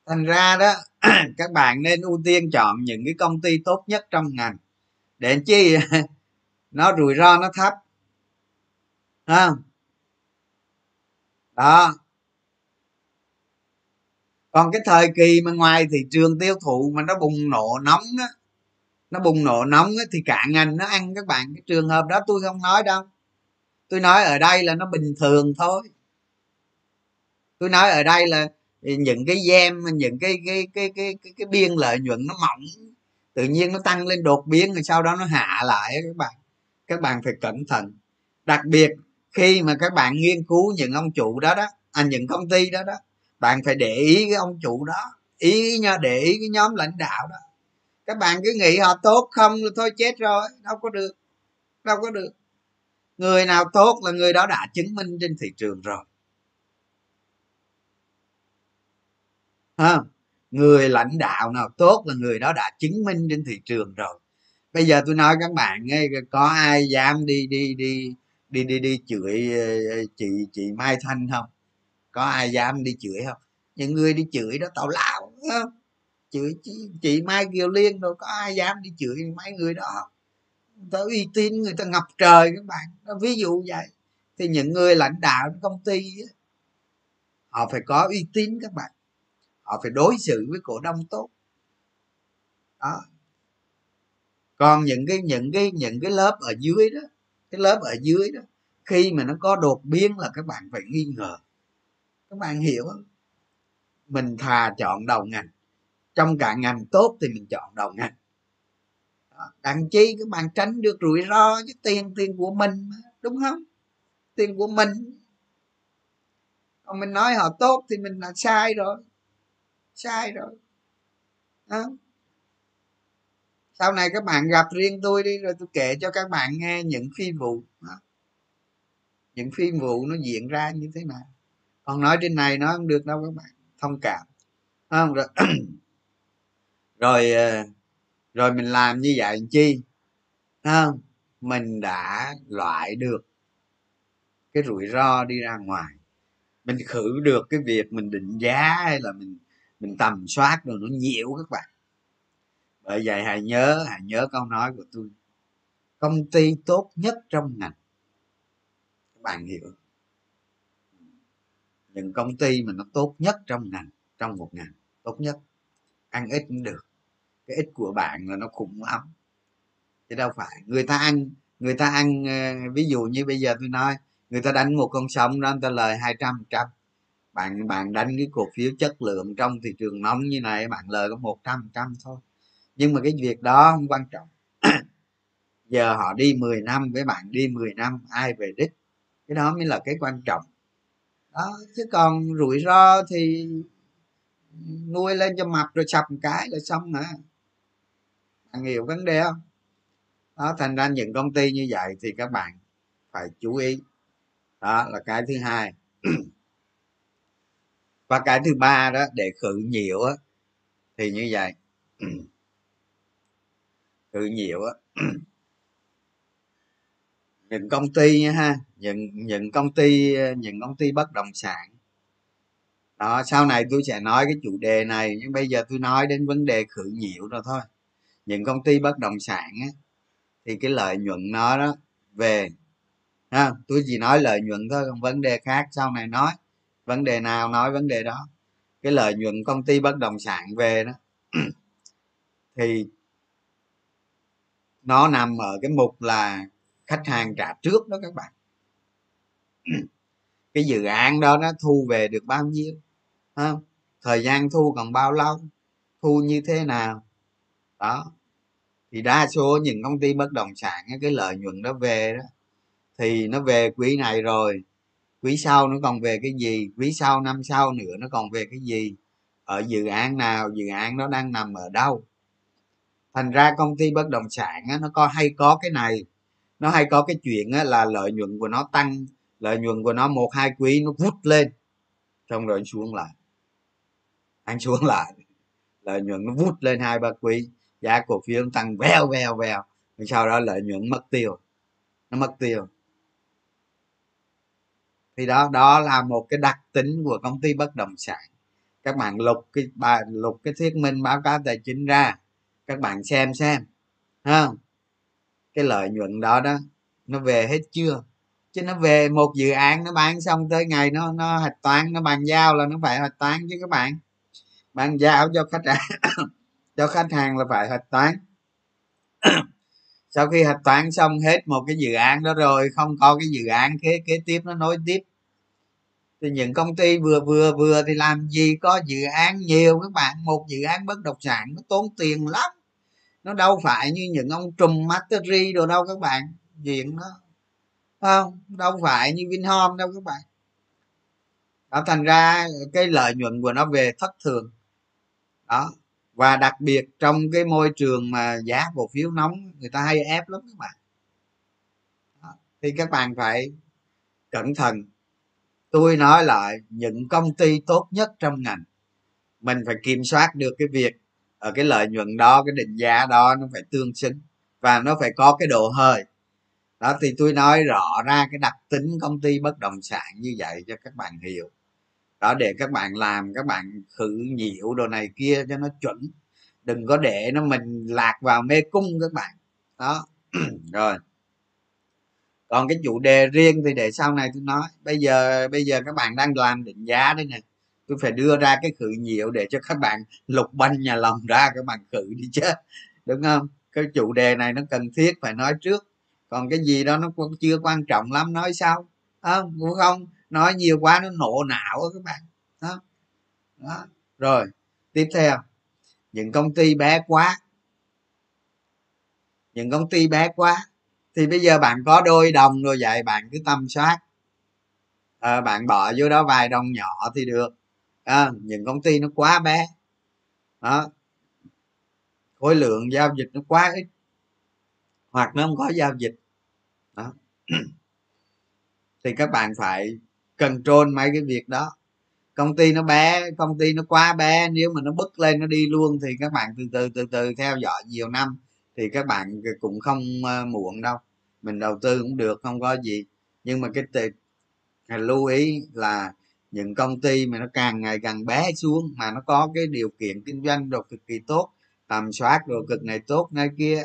thành ra đó (clears throat) các bạn nên ưu tiên chọn những cái công ty tốt nhất trong ngành. Để chi? (laughs) Nó rủi ro nó thấp. Ha đó. Còn cái thời kỳ mà ngoài thị trường tiêu thụ mà nó bùng nổ nóng á nó bùng nổ nóng á, thì cả ngành nó ăn các bạn. Cái trường hợp đó tôi không nói đâu. Tôi nói ở đây là nó bình thường thôi. Tôi nói ở đây là những cái gem những cái cái cái cái cái, cái biên lợi nhuận nó mỏng tự nhiên nó tăng lên đột biến rồi sau đó nó hạ lại các bạn. Các bạn phải cẩn thận. Đặc biệt khi mà các bạn nghiên cứu những ông chủ đó đó à những công ty đó đó bạn phải để ý cái ông chủ đó ý nha để ý cái nhóm lãnh đạo đó. Các bạn cứ nghĩ họ tốt không là thôi chết rồi đâu có được đâu có được. Người nào tốt là người đó đã chứng minh trên thị trường rồi. Ha người lãnh đạo nào tốt là người đó đã chứng minh trên thị trường rồi. Bây giờ tôi nói các bạn nghe có ai dám đi đi đi đi đi đi chửi ờ, ờ, chị chị mai thanh không? Có ai dám đi chửi không? Những người đi chửi đó tào lao chửi chị, chị mai kiều liên đâu có ai dám đi chửi mấy người đó người ta uy tín người ta ngập trời các bạn. Đó, ví dụ vậy. Thì những người lãnh đạo công ty họ phải có uy tín các bạn họ phải đối xử với cổ đông tốt. Đó. Còn những cái những cái những cái lớp ở dưới đó, cái lớp ở dưới đó, khi mà nó có đột biến là các bạn phải nghi ngờ. Các bạn hiểu không? Mình thà chọn đầu ngành, trong cả ngành tốt thì mình chọn đầu ngành. Đặng chi các bạn tránh được rủi ro chứ tiền tiền của mình đúng không? Tiền của mình. Còn mình nói họ tốt thì mình là sai rồi sai rồi. Đó. sau này các bạn gặp riêng tôi đi, rồi tôi kể cho các bạn nghe những phi vụ. Đó. những phi vụ nó diễn ra như thế nào. Còn nói trên này nó không được đâu các bạn, thông cảm. Không? Rồi (clears throat) rồi ờ, rồi mình làm như vậy chi? Không? Mình đã loại được cái rủi ro đi ra ngoài. Mình khử được cái việc mình định giá hay là mình mình tầm soát rồi nó nhiễu các bạn. Bởi vậy hãy nhớ hãy nhớ câu nói của tôi. Công ty tốt nhất trong ngành. Các bạn hiểu những công ty mà nó tốt nhất trong ngành, trong một ngành, tốt nhất, ăn ít cũng được. Cái ít của bạn là nó khủng lắm. Chứ đâu phải. Người ta ăn, người ta ăn ờ, ví dụ như bây giờ tôi nói, người ta đánh một con sông đó, người ta lời hai trăm trăm bạn bạn đánh cái cổ phiếu chất lượng trong thị trường nóng như này, bạn lời có một trăm trăm thôi. Nhưng mà cái việc đó không quan trọng. (clears throat) Giờ họ đi 10 năm với bạn đi 10 năm, ai về đích? Cái đó mới là cái quan trọng. Đó, chứ còn rủi ro thì nuôi lên cho mập rồi sập một cái là xong hả bạn hiểu vấn đề không? Đó, thành ra những công ty như vậy thì các bạn phải chú ý. Đó là cái thứ hai. (clears throat) và cái thứ ba đó để khử nhiễu á thì như vậy. (clears throat) Khử nhiễu á. (clears throat) Những công ty ha những những công ty những công ty bất động sản. Đó sau này tôi sẽ nói cái chủ đề này nhưng bây giờ tôi nói đến vấn đề khử nhiễu rồi thôi. Những công ty bất động sản á, thì cái lợi nhuận nó đó về. Ha tôi chỉ nói lợi nhuận thôi còn vấn đề khác sau này nói vấn đề nào nói vấn đề đó. Cái lợi nhuận công ty bất động sản về đó, (clears throat) thì nó nằm ở cái mục là khách hàng trả trước đó các bạn. (clears throat) Cái dự án đó nó thu về được bao nhiêu không? Thời gian thu còn bao lâu, thu như thế nào? Đó. Thì đa số những công ty bất động sản cái lợi nhuận đó về đó, thì nó về quý này rồi quý sau nó còn về cái gì? Quý sau năm sau nữa nó còn về cái gì? Ở dự án nào? Dự án nó đang nằm ở đâu? Thành ra công ty bất động sản á, nó có hay có cái này. Nó hay có cái chuyện á, là lợi nhuận của nó tăng lợi nhuận của nó một hai quý nó vút lên. Xong rồi xuống lại. Anh xuống (laughs) lại. Lợi nhuận nó vút lên hai ba quý. Giá cổ phiếu nó tăng veo veo veo sau đó lợi nhuận mất tiêu. Nó mất tiêu thì đó đó là một cái đặc tính của công ty bất động sản. Các bạn lục cái bài lục cái thuyết minh báo cáo tài chính ra, các bạn xem xem không? Cái lợi nhuận đó đó, nó về hết chưa? Chứ nó về một dự án nó bán xong tới ngày nó nó hạch toán, nó bàn giao là nó phải hạch toán chứ các bạn. Bàn giao cho khách hàng, (coughs) cho khách hàng là phải hạch toán sau khi hạch toán xong hết một cái dự án đó rồi, không có cái dự án kế kế tiếp nó nối tiếp. Thì những công ty vừa vừa vừa thì làm gì có dự án nhiều các bạn. Một dự án bất động sản nó tốn tiền lắm. Nó đâu phải như những ông trùm mastery đồ đâu các bạn. Chuyện đó. Không? Đâu phải như vinhome đâu các bạn. Đó, thành ra cái lợi nhuận của nó về thất thường. Đó và đặc biệt trong cái môi trường mà giá cổ phiếu nóng, người ta hay ép lắm các bạn. Đó. thì các bạn phải cẩn thận. Tôi nói lại, những công ty tốt nhất trong ngành, mình phải kiểm soát được cái việc ở cái lợi nhuận đó, cái định giá đó nó phải tương xứng và nó phải có cái độ hơi. Đó, thì tôi nói rõ ra cái đặc tính công ty bất động sản như vậy cho các bạn hiểu đó, để các bạn làm, các bạn khử nhiễu đồ này kia cho nó chuẩn. Đừng có để nó mình lạc vào mê cung các bạn. Đó. (clears throat) Rồi. Còn cái chủ đề riêng thì để sau này tôi nói. Bây giờ bây giờ các bạn đang làm định giá đấy nè. Tôi phải đưa ra cái khử nhiễu để cho các bạn lục banh nhà lòng ra, các bạn khử đi chứ. Đúng không? Cái chủ đề này nó cần thiết, phải nói trước. Còn cái gì đó nó cũng chưa quan trọng lắm, nói sau. Ờ, không cũng không? Nói nhiều quá nó nộ não các bạn. Đó. đó. Rồi tiếp theo. Những công ty bé quá. Những công ty bé quá. Thì bây giờ bạn có đôi đồng rồi vậy bạn cứ tâm soát. À, bạn bỏ vô đó vài đồng nhỏ thì được. À, những công ty nó quá bé. Đó. Khối lượng giao dịch nó quá ít. Hoặc nó không có giao dịch. Đó. (clears throat) Thì các bạn phải control mấy cái việc đó. Công ty nó bé, công ty nó quá bé, nếu mà nó bứt lên nó đi luôn thì các bạn từ từ từ từ theo dõi nhiều năm thì các bạn cũng không ờ, muộn đâu. Mình đầu tư cũng được, không có gì. Nhưng mà cái tệ lưu ý là những công ty mà nó càng ngày càng bé xuống mà nó có cái điều kiện kinh doanh đồ cực kỳ tốt, tầm soát đồ cực này tốt ngay kia,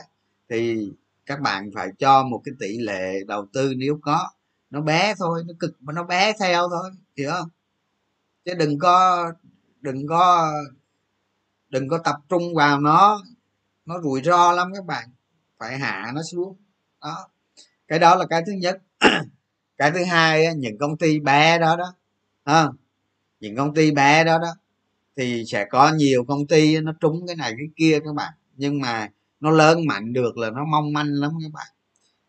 thì các bạn phải cho một cái tỷ lệ đầu tư nếu có nó bé thôi nó cực mà nó bé theo thôi hiểu không? Chứ đừng có đừng có đừng có tập trung vào nó nó rủi ro lắm các bạn. Phải hạ nó xuống. Đó. Cái đó là cái thứ nhất. (clears throat) Cái thứ hai những công ty bé đó đó à, những công ty bé đó đó thì sẽ có nhiều công ty nó trúng cái này cái kia các bạn. Nhưng mà nó lớn mạnh được là nó mong manh lắm các bạn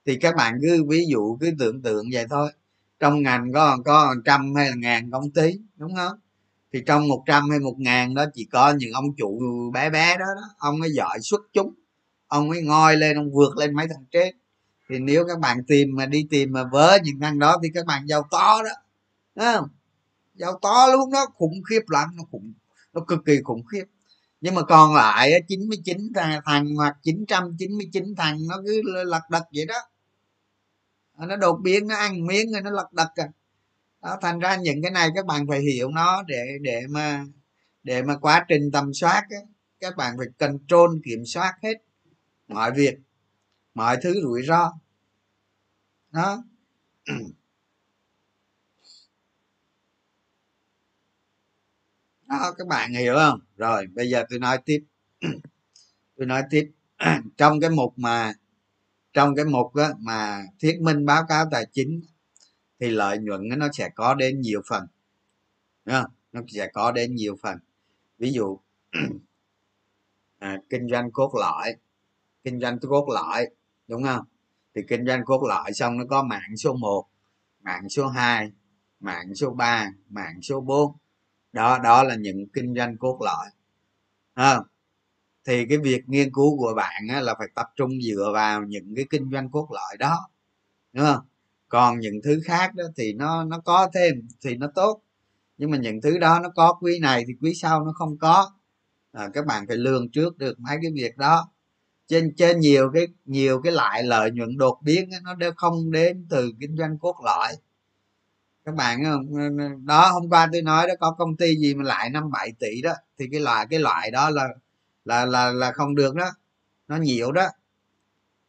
thì các bạn cứ ví dụ cứ tưởng tượng vậy thôi. Trong ngành có có trăm hay là ngàn công ty đúng không? Thì trong một trăm hay một ngàn đó chỉ có những ông chủ bé bé đó, đó ông ấy giỏi xuất chúng ông ấy ngoi lên ông vượt lên mấy thằng trên. Thì nếu các bạn tìm mà đi tìm mà vớ những thằng đó thì các bạn giàu to đó Đúng không? Giàu to luôn đó khủng khiếp lắm nó khủng nó cực kỳ khủng khiếp. Nhưng mà còn lại 99 thằng hoặc 999 thằng nó cứ lật đật vậy đó nó đột biến nó ăn miếng rồi nó lật đật à. Đó, thành ra những cái này các bạn phải hiểu nó để để mà để mà quá trình tầm soát á, các bạn phải control kiểm soát hết mọi việc mọi thứ rủi ro. Đó. Đó các bạn hiểu không? Rồi bây giờ tôi nói tiếp. Tôi nói tiếp. Trong cái mục mà trong cái mục đó mà thuyết minh báo cáo tài chính thì lợi nhuận nó sẽ có đến nhiều phần. Không? nó sẽ có đến nhiều phần. Ví dụ (clears throat) à, kinh doanh cốt lõi kinh doanh cốt lõi đúng không? Thì kinh doanh cốt lõi xong nó có mạng số 1 mạng số 2 mạng số 3 mạng số 4 đó đó là những kinh doanh cốt lõi. À, thì cái việc nghiên cứu của bạn á, là phải tập trung dựa vào những cái kinh doanh cốt lõi đó đúng không? Còn những thứ khác đó thì nó nó có thêm thì nó tốt. Nhưng mà những thứ đó nó có quý này thì quý sau nó không có. À, các bạn phải lường trước được mấy cái việc đó. Trên trên nhiều cái nhiều cái lại lợi nhuận đột biến nó đều không đến từ kinh doanh cốt lõi. Các bạn đó hôm qua tôi nói đó có công ty gì mà lại năm bảy tỷ đó thì cái loại cái loại đó là là là là không được đó. Nó nhiều đó.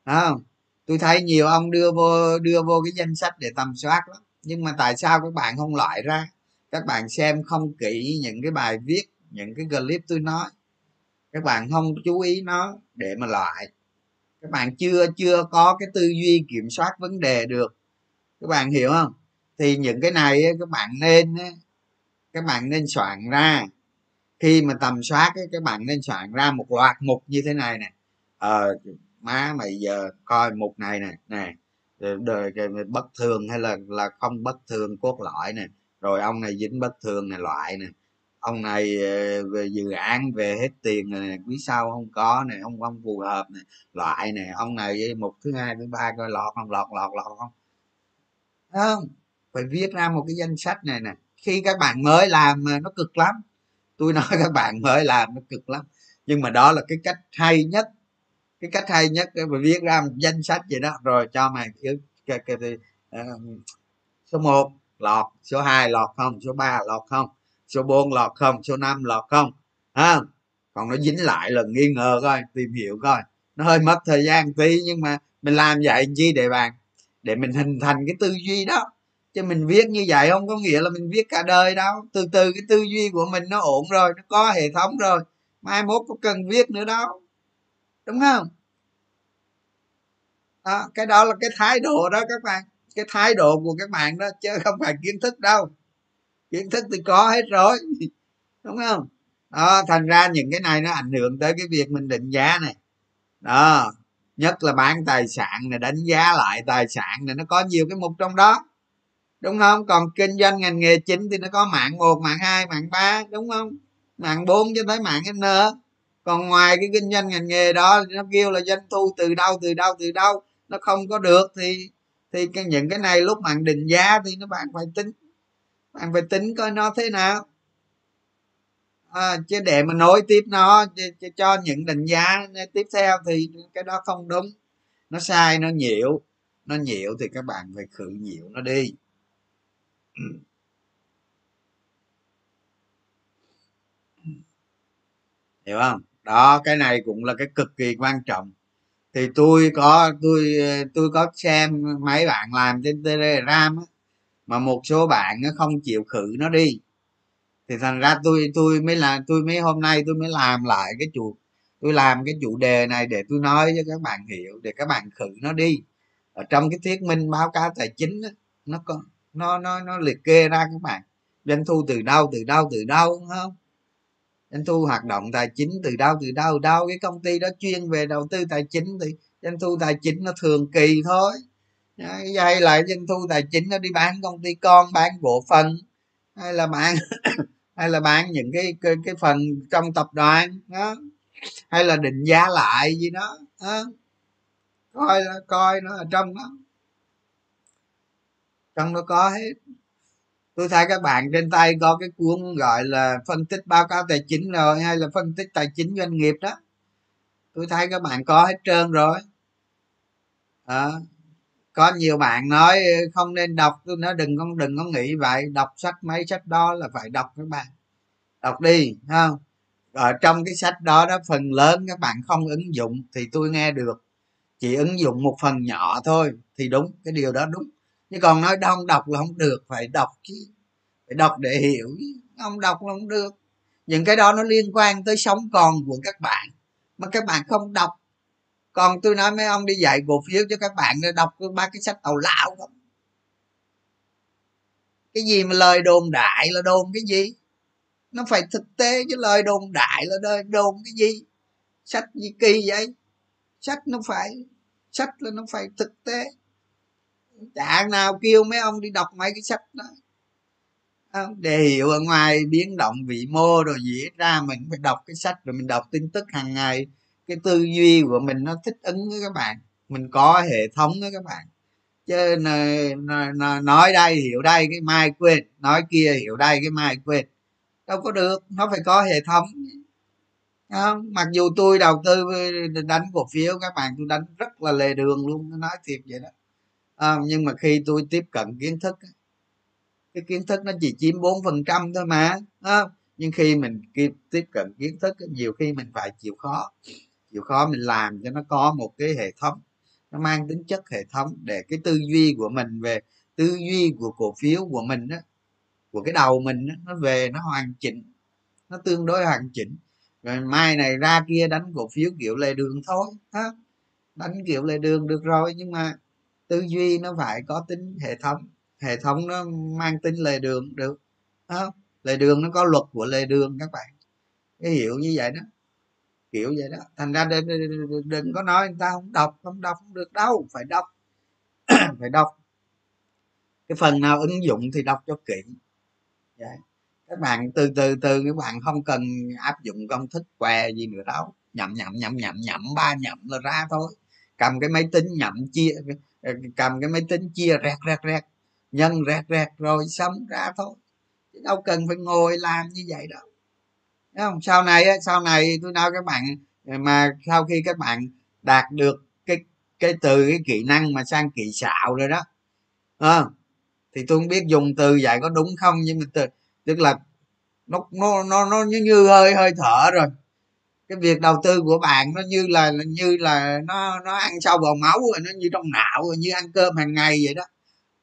Không? Tôi thấy nhiều ông đưa vô đưa vô cái danh sách để tầm soát lắm. Nhưng mà tại sao các bạn không loại ra? Các bạn xem không kỹ những cái bài viết, những cái clip tôi nói. Các bạn không chú ý nó để mà loại. Các bạn chưa chưa có cái tư duy kiểm soát vấn đề được. Các bạn hiểu không? Thì những cái này các bạn nên các bạn nên soạn ra khi mà tầm soát các bạn nên soạn ra một loạt mục như thế này nè. Ờ má mày giờ coi mục này nè nè đời bất thường hay là là không bất thường, cốt lõi nè. Rồi ông này dính bất thường này, loại nè. Ông này ờ, về dự án về hết tiền này quý sau không có này ông không phù hợp này loại này ông này mục thứ hai, thứ ba coi lọt không, lọt lọt lọt không. Không? Phải viết ra một cái danh sách này nè. Khi các bạn mới làm mà nó cực lắm tôi nói các bạn mới làm nó cực lắm. Nhưng mà đó là cái cách hay nhất cái cách hay nhất để mà viết ra một danh sách vậy đó. Rồi cho mày cái, cái, cái, uh, số 1 lọt số 2 lọt không số 3 lọt không số 4 lọt không số 5 lọt không ha còn nó dính lại là nghi ngờ coi tìm hiểu coi. Nó hơi mất thời gian tí nhưng mà mình làm vậy chi để bàn để mình hình thành cái tư duy đó chứ mình viết như vậy không có nghĩa là mình viết cả đời đâu. Từ từ cái tư duy của mình nó ổn rồi nó có hệ thống rồi. Mai mốt có cần viết nữa đâu. Đúng không? Đó, cái đó là cái thái độ đó các bạn. Cái thái độ của các bạn đó chứ không phải kiến thức đâu. Kiến thức thì có hết rồi. (laughs) Đúng không? Đó thành ra những cái này nó ảnh hưởng tới cái việc mình định giá này. Đó nhất là bán tài sản này đánh giá lại tài sản này nó có nhiều cái mục trong đó đúng không? Còn kinh doanh ngành nghề chính thì nó có mạng một mạng hai mạng ba đúng không? Mạng bốn cho tới mạng n. Còn ngoài cái kinh doanh ngành nghề đó nó kêu là doanh thu từ đâu từ đâu từ đâu nó không có được thì thì cái, những cái này lúc bạn định giá thì nó bạn phải tính. Bạn phải tính coi nó thế nào. À, chứ để mà nối tiếp nó cho, cho những định giá tiếp theo thì cái đó không đúng. Nó sai nó nhiễu. Nó nhiễu thì các bạn phải khử nhiễu nó đi. Ừ. hiểu không? Đó cái này cũng là cái cực kỳ quan trọng. Thì tôi có tôi tôi có xem mấy bạn làm trên telegram mà một số bạn nó không chịu khử nó đi. Thì thành ra tôi tôi mới là tôi mới hôm nay tôi mới làm lại cái chủ tôi làm cái chủ đề này để tôi nói cho các bạn hiểu để các bạn khử nó đi. Ở trong cái thuyết minh báo cáo tài chính đó, nó có nó nó nó liệt kê ra các bạn. Doanh thu từ đâu từ đâu từ đâu không? Doanh thu hoạt động tài chính từ đâu từ đâu đâu. Cái công ty đó chuyên về đầu tư tài chính thì doanh thu tài chính nó thường kỳ thôi. Hay lại doanh thu tài chính nó đi bán công ty con bán bộ phận hay là bán (coughs) hay là bán những cái cái, cái phần trong tập đoàn đó. Hay là định giá lại gì đó, đó. coi coi nó ở trong đó trong nó có hết. Tôi thấy các bạn trên tay có cái cuốn gọi là phân tích báo cáo tài chính rồi hay là phân tích tài chính doanh nghiệp đó. Tôi thấy các bạn có hết trơn rồi. À, có nhiều bạn nói không nên đọc. Tôi nói đừng có đừng có nghĩ vậy. Đọc sách mấy sách đó là phải đọc các bạn. Đọc đi không ở trong cái sách đó đó phần lớn các bạn không ứng dụng thì tôi nghe được. Chỉ ứng dụng một phần nhỏ thôi thì đúng cái điều đó đúng chứ còn nói đông đọc là không được, phải đọc chứ. Phải đọc để hiểu không đọc là không được. Những cái đó nó liên quan tới sống còn của các bạn, mà các bạn không đọc. Còn tôi nói mấy ông đi dạy cổ phiếu cho các bạn đọc ba cái sách tàu lão không? Cái gì mà lời đồn đại là đồn cái gì? Nó phải thực tế chứ lời đồn đại là đồn cái gì? Sách gì kỳ vậy? Sách nó phải, sách là nó phải thực tế chả nào kêu mấy ông đi đọc mấy cái sách đó. Để hiểu ở ngoài biến động vĩ mô rồi gì ra mình phải đọc cái sách rồi mình đọc tin tức hàng ngày. Cái tư duy của mình nó thích ứng với các bạn, mình có hệ thống với các bạn. Chứ nói đây hiểu đây, cái mai quên, nói kia hiểu đây, cái mai quên. Đâu có được, nó phải có hệ thống. Không? mặc dù tôi đầu tư đánh cổ phiếu, các bạn tôi đánh rất là lề đường luôn nói thiệt vậy đó à, nhưng mà khi tôi tiếp cận kiến thức cái kiến thức nó chỉ chiếm bốn phần trăm thôi mà à, nhưng khi mình tiếp cận kiến thức nhiều khi mình phải chịu khó. Chịu khó mình làm cho nó có một cái hệ thống nó mang tính chất hệ thống để cái tư duy của mình về tư duy của cổ phiếu của mình đó của cái đầu mình đó, nó về nó hoàn chỉnh nó tương đối hoàn chỉnh. Rồi mai này ra kia đánh cổ phiếu kiểu lề đường thôi ha đánh kiểu lề đường được rồi nhưng mà tư duy nó phải có tính hệ thống hệ thống nó mang tính lề đường được không? Lề đường nó có luật của lề đường các bạn. Cái hiểu như vậy đó kiểu vậy đó. Thành ra đừng, đừng, đừng có nói người ta không đọc không đọc không được đâu phải đọc. (coughs) Phải đọc. Cái phần nào ứng dụng thì đọc cho kỹ. Vậy. các bạn từ từ từ các bạn không cần áp dụng công thức què gì nữa đâu. Nhậm nhậm nhậm nhậm nhậm ba nhậm là ra thôi. Cầm cái máy tính nhậm chia Ờ, cầm cái máy tính chia rẹt rẹt rẹt. Nhân rẹt rẹt rồi xong ra thôi. Chứ đâu cần phải ngồi làm như vậy đâu. Thấy không? Sau này sau này tôi nói các bạn ờ, mà sau khi các bạn đạt được cái cái từ cái kỹ năng mà sang kỹ xạo rồi đó à, thì tôi không biết dùng từ vậy có đúng không nhưng mà từ, tức là nó nó nó nó như, như hơi hơi thở rồi cái việc đầu tư của bạn nó như là như là nó nó ăn sâu vào máu rồi nó như trong não rồi như ăn cơm hàng ngày vậy đó.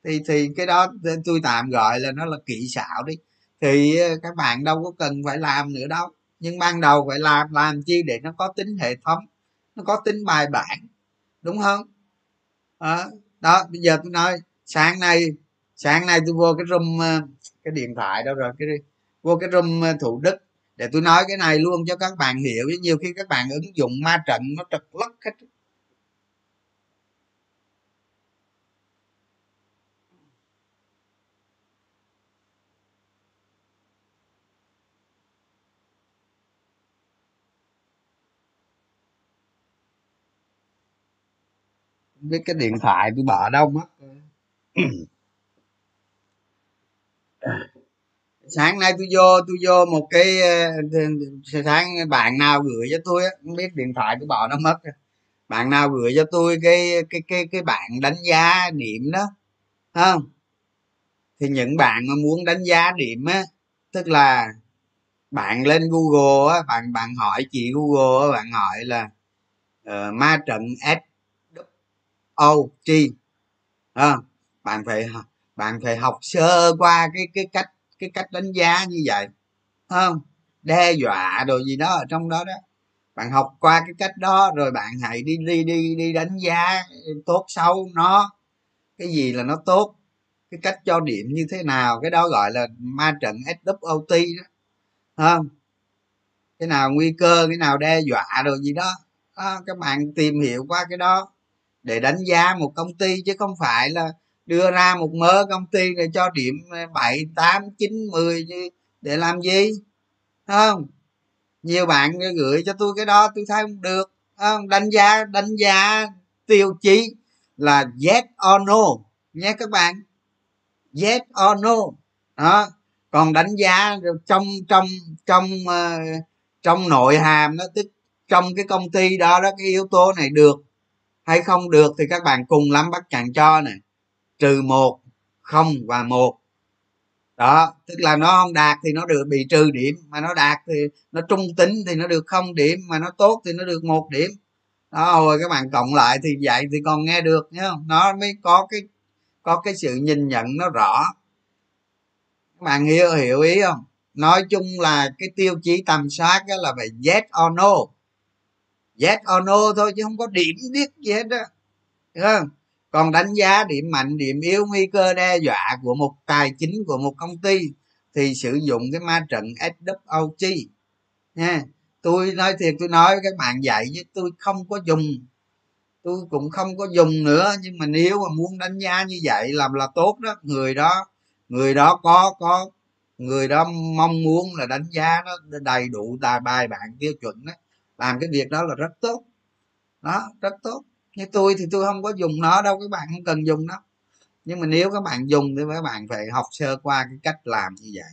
Thì thì cái đó tôi tạm gọi là nó là kỹ xảo đi. Thì ờ, các bạn đâu có cần phải làm nữa đâu. Nhưng ban đầu phải làm làm chi để nó có tính hệ thống nó có tính bài bản đúng không? Đó, đó bây giờ tôi nói sáng nay sáng nay tôi vô cái room ờ, cái điện thoại đâu rồi cái vô cái room thủ đức để tôi nói cái này luôn cho các bạn hiểu nhiều khi các bạn ứng dụng ma trận nó trật lắc hết. Biết cái điện thoại tôi bỏ đâu mất (clears throat) sáng nay tôi vô tôi vô một cái ờ, sáng bạn nào gửi cho tôi không biết điện thoại tôi bỏ nó mất bạn nào gửi cho tôi cái cái cái cái bạn đánh giá điểm đó không? Thì những bạn mà muốn đánh giá điểm á tức là bạn lên google á bạn bạn hỏi chị google á bạn hỏi là uh, ma trận s o t à, bạn phải bạn phải học sơ qua cái cái cách cái cách đánh giá như vậy không? Đe dọa rồi gì đó ở trong đó đó. Bạn học qua cái cách đó rồi bạn hãy đi đi đi đi đánh giá tốt xấu nó. Cái gì là nó tốt? Cái cách cho điểm như thế nào? Cái đó gọi là ma trận swot đó không? Cái nào nguy cơ cái nào đe dọa rồi gì đó. Đó, các bạn tìm hiểu qua cái đó để đánh giá một công ty chứ không phải là đưa ra một mớ công ty rồi cho điểm ờ, bảy, tám, chín, mười để làm gì? Không? Nhiều bạn gửi cho tôi cái đó, tôi thấy không được. Không? đánh giá đánh giá tiêu chí là yes or no. Nhé các bạn. Yes or no. Đó. Còn đánh giá trong trong trong ờ, trong nội hàm nó tức trong cái công ty đó đó, cái yếu tố này được hay không được thì các bạn cùng lắm, bắt chàng cho này trừ một, không và một. Đó, tức là nó không đạt thì nó được bị trừ điểm, mà nó đạt thì nó trung tính thì nó được không điểm, mà nó tốt thì nó được một điểm. Đó rồi các bạn cộng lại thì vậy thì còn nghe được nhá nó mới có cái có cái sự nhìn nhận nó rõ. Các bạn hiểu hiểu ý không? Nói chung là cái tiêu chí tầm soát đó là phải yes or no. Yes or no thôi chứ không có điểm biết gì hết đó Đúng không? Còn đánh giá điểm mạnh, điểm yếu, nguy cơ đe dọa của một tài chính, của một công ty thì sử dụng cái ma trận swot nha, tôi nói thiệt, tôi nói với các bạn vậy chứ tôi không có dùng. Tôi cũng không có dùng nữa, nhưng mà nếu mà muốn đánh giá như vậy làm là tốt đó. Người đó người đó có có, người đó mong muốn là đánh giá nó đầy đủ, tài bài bản tiêu chuẩn đó. Làm cái việc đó là rất tốt. Đó, rất tốt như tôi thì tôi không có dùng nó đâu các bạn không cần dùng nó. Nhưng mà nếu các bạn dùng thì các bạn phải học sơ qua cái cách làm như vậy.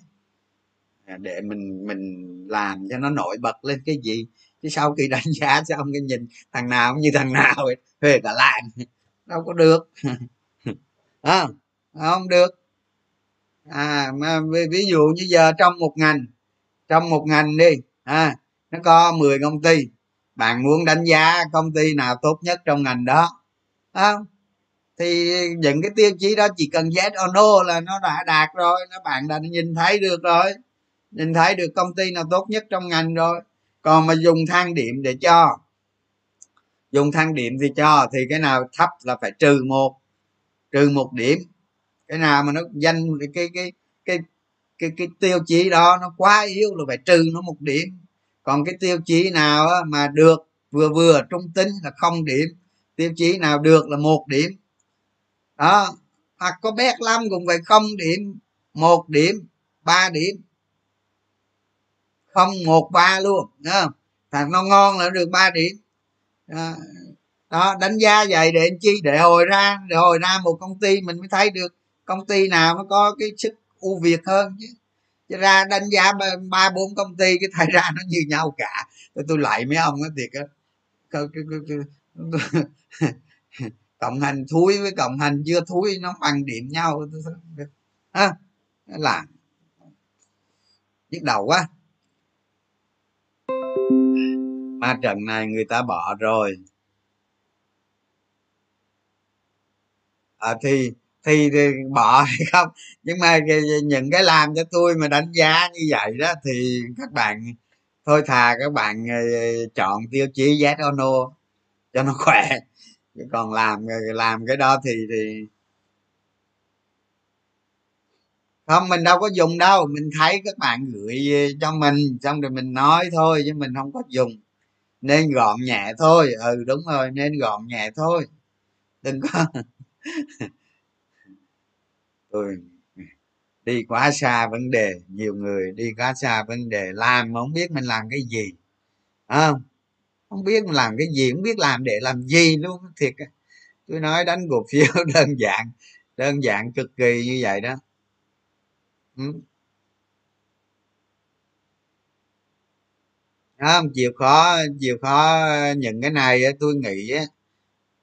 À, để mình mình làm cho nó nổi bật lên cái gì. Chứ sau khi đánh giá xong cái nhìn thằng nào cũng như thằng nào về cả làm đâu có được. (laughs) À, không được. À mà ví dụ như giờ trong một ngành trong một ngành đi à nó có 10 công ty bạn muốn đánh giá công ty nào tốt nhất trong ngành đó? Không? Thì những cái tiêu chí đó chỉ cần yes or no là nó đã đạt rồi nó bạn đã nhìn thấy được rồi. Nhìn thấy được công ty nào tốt nhất trong ngành rồi. Còn mà dùng thang điểm để cho. Dùng thang điểm thì cho thì cái nào thấp là phải trừ một. Trừ một điểm. Cái nào mà nó danh cái cái cái cái cái, cái tiêu chí đó nó quá yếu là phải trừ nó một điểm còn cái tiêu chí nào mà được vừa vừa trung tính là không điểm tiêu chí nào được là một điểm. Đó hoặc có bét lắm cũng phải không điểm một điểm ba điểm. Không một ba luôn không? Thằng nó ngon là được ba điểm. Đó, đó đánh giá vậy để chi? Để hồi ra để hồi ra một công ty mình mới thấy được công ty nào nó có cái sức ưu việt hơn chứ ra đánh giá ba bốn công ty cái thay ra nó như nhau cả. Tôi, tôi lại mấy ông á thiệt á (laughs) cộng hành thúi với cộng hành chưa thúi nó bằng điểm nhau. À, là nhức đầu quá. Ma trận này người ta bỏ rồi. À, thì, thì thì bỏ hay (laughs) không. Nhưng mà những cái làm cho tôi mà đánh giá như vậy đó thì các bạn, thôi thà các bạn ờ, chọn tiêu chí Z no cho nó (laughs) khỏe. Còn làm ờ, làm cái đó thì thì không, mình đâu có dùng đâu. Mình thấy các bạn gửi ờ, cho mình, xong rồi mình nói thôi chứ mình không có dùng. Nên gọn nhẹ thôi. Ừ đúng rồi, nên gọn nhẹ thôi. Đừng có (laughs) tôi đi quá xa vấn đề, nhiều người đi quá xa vấn đề, làm mà không biết mình làm cái gì không? Không biết mình làm cái gì, không biết làm để làm gì luôn thiệt tôi nói đánh cổ phiếu (laughs) đơn giản đơn giản cực kỳ như vậy đó. Ừ. không? Chịu khó chịu khó những cái này tôi nghĩ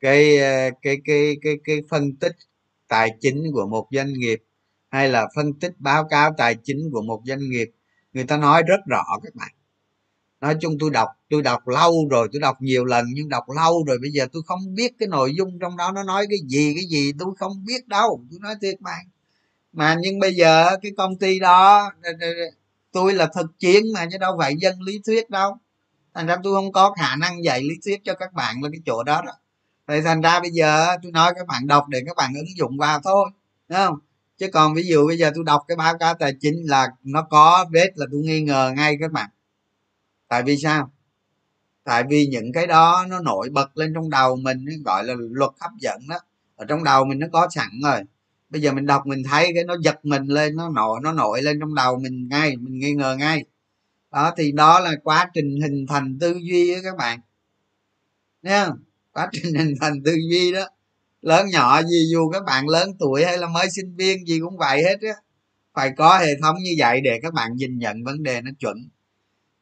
cái ờ, cái cái cái cái phân tích tài chính của một doanh nghiệp hay là phân tích báo cáo tài chính của một doanh nghiệp, người ta nói rất rõ các bạn. Nói chung tôi đọc tôi đọc lâu rồi, tôi đọc nhiều lần nhưng đọc lâu rồi bây giờ tôi không biết cái nội dung trong đó nó nói cái gì cái gì tôi không biết đâu, tôi nói thiệt bạn mà nhưng bây giờ cái công ty đó tôi là thực chiến mà chứ đâu phải dân lý thuyết đâu. Thành ra tôi không có khả năng dạy lý thuyết cho các bạn là cái chỗ đó đó thì thành ra bây giờ tôi nói các bạn đọc để các bạn ứng dụng vào thôi đúng không? Chứ còn ví dụ bây giờ tôi đọc cái báo cáo tài chính là nó có vết là tôi nghi ngờ ngay các bạn. Tại vì sao? Tại vì những cái đó nó nổi bật lên trong đầu mình gọi là luật hấp dẫn đó. Ở trong đầu mình nó có sẵn rồi. Bây giờ mình đọc mình thấy cái nó giật mình lên, nó nổi nó nổi lên trong đầu mình ngay, mình nghi ngờ ngay. Đó, thì đó là quá trình hình thành tư duy đó các bạn. Nha quá trình hình thành tư duy đó. Lớn nhỏ gì dù các bạn lớn tuổi hay là mới sinh viên gì cũng vậy hết á. Phải có hệ thống như vậy để các bạn nhìn nhận vấn đề nó chuẩn.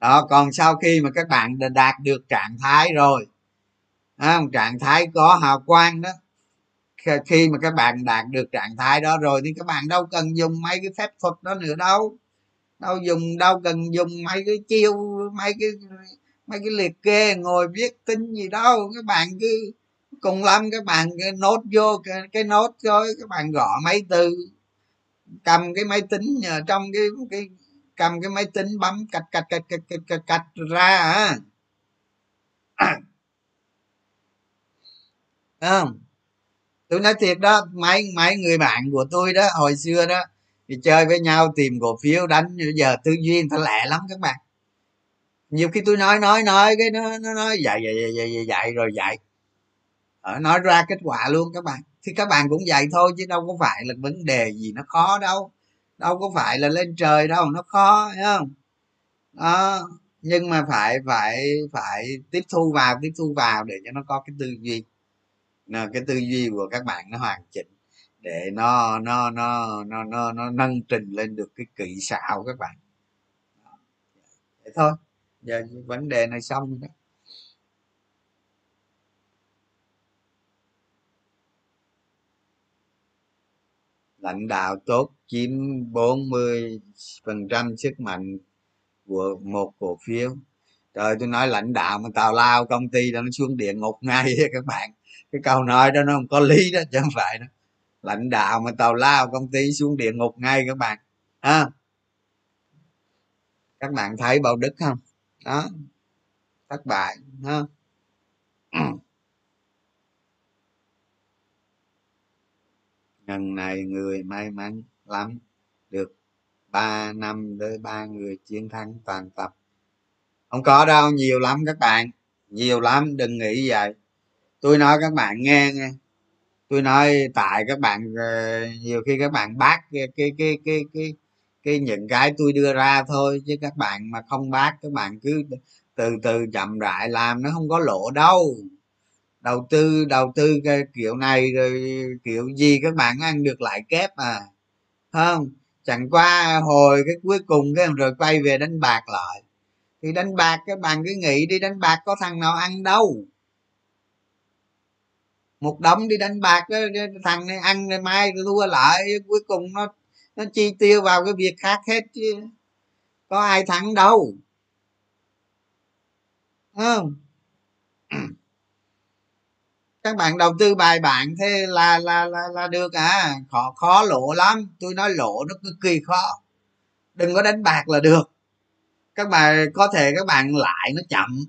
Đó còn sau khi mà các bạn đã đạt được trạng thái rồi à, trạng thái có hào quang đó khi mà các bạn đạt được trạng thái đó rồi thì các bạn đâu cần dùng mấy cái phép thuật đó nữa đâu. Đâu dùng đâu cần dùng mấy cái chiêu mấy cái mấy cái liệt kê ngồi viết tính gì đâu các bạn cứ cùng lắm các bạn cái nốt vô cái, cái nốt thôi các bạn gõ máy từ cầm cái máy tính nhờ trong cái cái cầm cái máy tính bấm cạch cạch cạch cạch cạch, cạch, cạch ra à (coughs) không? Tôi nói thiệt đó mấy mấy người bạn của tôi đó hồi xưa đó thì chơi với nhau tìm cổ phiếu đánh bây giờ tư duy người ta lẹ lắm các bạn nhiều khi tôi nói nói nói cái nó nó nói dạy dạy dạy dạy, dạy rồi dạy. Ở nói ra kết quả luôn các bạn. Thì các bạn cũng vậy thôi chứ đâu có phải là vấn đề gì nó khó đâu. Đâu có phải là lên trời đâu nó khó thấy không? Đó nhưng mà phải phải phải tiếp thu vào tiếp thu vào để cho nó có cái tư duy. Cái tư duy của các bạn nó hoàn chỉnh để nó nó nó nó nó, nó nâng trình lên được cái kỹ xảo các bạn. Vậy thôi giờ vấn đề này xong đó. Lãnh đạo tốt chiếm 40 phần trăm sức mạnh của một cổ phiếu. Trời, tôi nói lãnh đạo mà tào lao công ty đó nó xuống địa ngục ngay (laughs) các bạn. Cái câu nói đó nó không có lý đó, chứ không phải đó. Lãnh đạo mà tào lao công ty xuống địa ngục ngay các bạn. Ha? Các bạn thấy bao đức không? Đó. Thất bại ha (clears throat) ngần này người may mắn lắm. Được ba năm tới ba người chiến thắng toàn tập. Không có đâu nhiều lắm các bạn. Nhiều lắm đừng nghĩ vậy. Tôi nói các bạn nghe nghe. Tôi nói tại các bạn ờ, nhiều khi các bạn bác cái cái cái cái cái, cái những cái tôi đưa ra thôi chứ các bạn mà không bác các bạn cứ từ từ chậm rãi làm nó không có lộ đâu. Đầu tư đầu tư cái kiểu này rồi kiểu gì các bạn ăn được lại kép à không? Chẳng qua hồi cái cuối cùng cái rồi quay về đánh bạc lại. Thì đánh bạc các bạn cứ nghĩ đi đánh bạc có thằng nào ăn đâu. Một đống đi đánh bạc đó, thằng này ăn rồi mai thua lại cuối cùng nó nó chi tiêu vào cái việc khác hết chứ. Có ai thắng đâu. Không? (clears throat) Các bạn đầu tư bài bản thế là là là, là được à. Khó khó lộ lắm. Tôi nói lộ nó cực kỳ khó. Đừng có đánh bạc là được. Các bạn có thể các bạn lại nó chậm.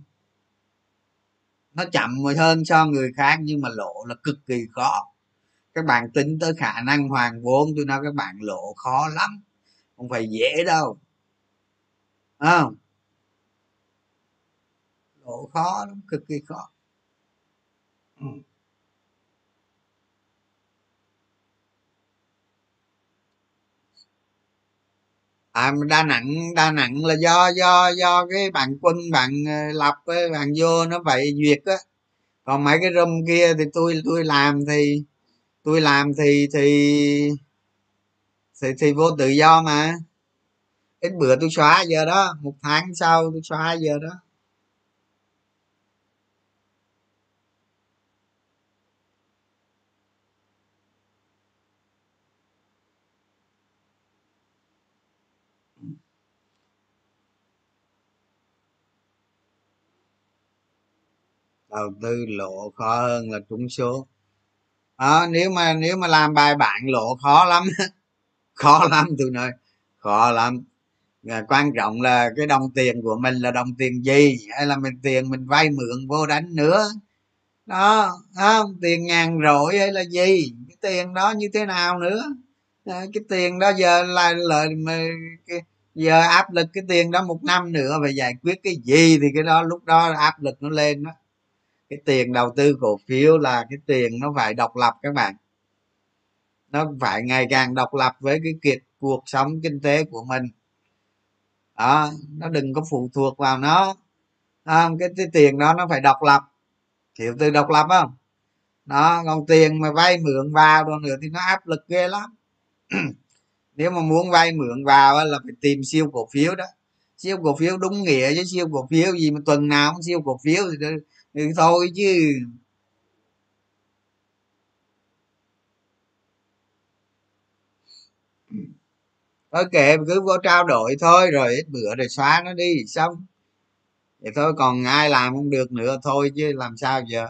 Nó chậm hơn so người khác nhưng mà lộ là cực kỳ khó các bạn tính tới khả năng hoàn vốn, tôi nói các bạn lộ khó lắm, không phải dễ đâu. Không? Lộ khó lắm, cực kỳ khó. Ừ. à đa nặng đa nặng là do do do cái bạn quân, bạn ờ, lập với bạn vô nó vậy duyệt á. Còn mấy cái rơm kia thì tôi tôi làm thì tôi làm thì thì thì, thì vô tự do mà. Ít bữa tôi xóa giờ đó một tháng sau tôi xóa giờ đó. Đầu tư lộ khó hơn là trúng số à, nếu mà nếu mà làm bài bản lộ khó lắm. (laughs) Khó lắm tôi nói. Khó lắm. À, quan trọng là cái đồng tiền của mình là đồng tiền gì? Hay là mình tiền mình vay mượn vô đánh nữa? Đó không? Tiền ngàn rỗi hay là gì? Cái tiền đó như thế nào nữa? À, cái tiền đó giờ là lợi giờ áp lực cái tiền đó một năm nữa phải giải quyết cái gì thì cái đó lúc đó áp lực nó lên đó cái tiền đầu tư cổ phiếu là cái tiền nó phải độc lập các bạn. Nó phải ngày càng độc lập với cái kiệt cuộc sống kinh tế của mình. Đó nó đừng có phụ thuộc vào nó. À, cái, cái tiền đó nó phải độc lập. Hiểu từ độc lập không? Đó còn tiền mà vay mượn vào rồi nữa thì nó áp lực ghê lắm. (clears throat) Nếu mà muốn vay mượn vào là phải tìm siêu cổ phiếu đó. Siêu cổ phiếu đúng nghĩa chứ siêu cổ phiếu gì mà tuần nào cũng siêu cổ phiếu thì thì thôi chứ. Thôi kệ, cứ vô trao đổi thôi, rồi ít bữa rồi xóa nó đi, xong. Vậy thôi, còn ai làm không được nữa, thôi chứ làm sao giờ?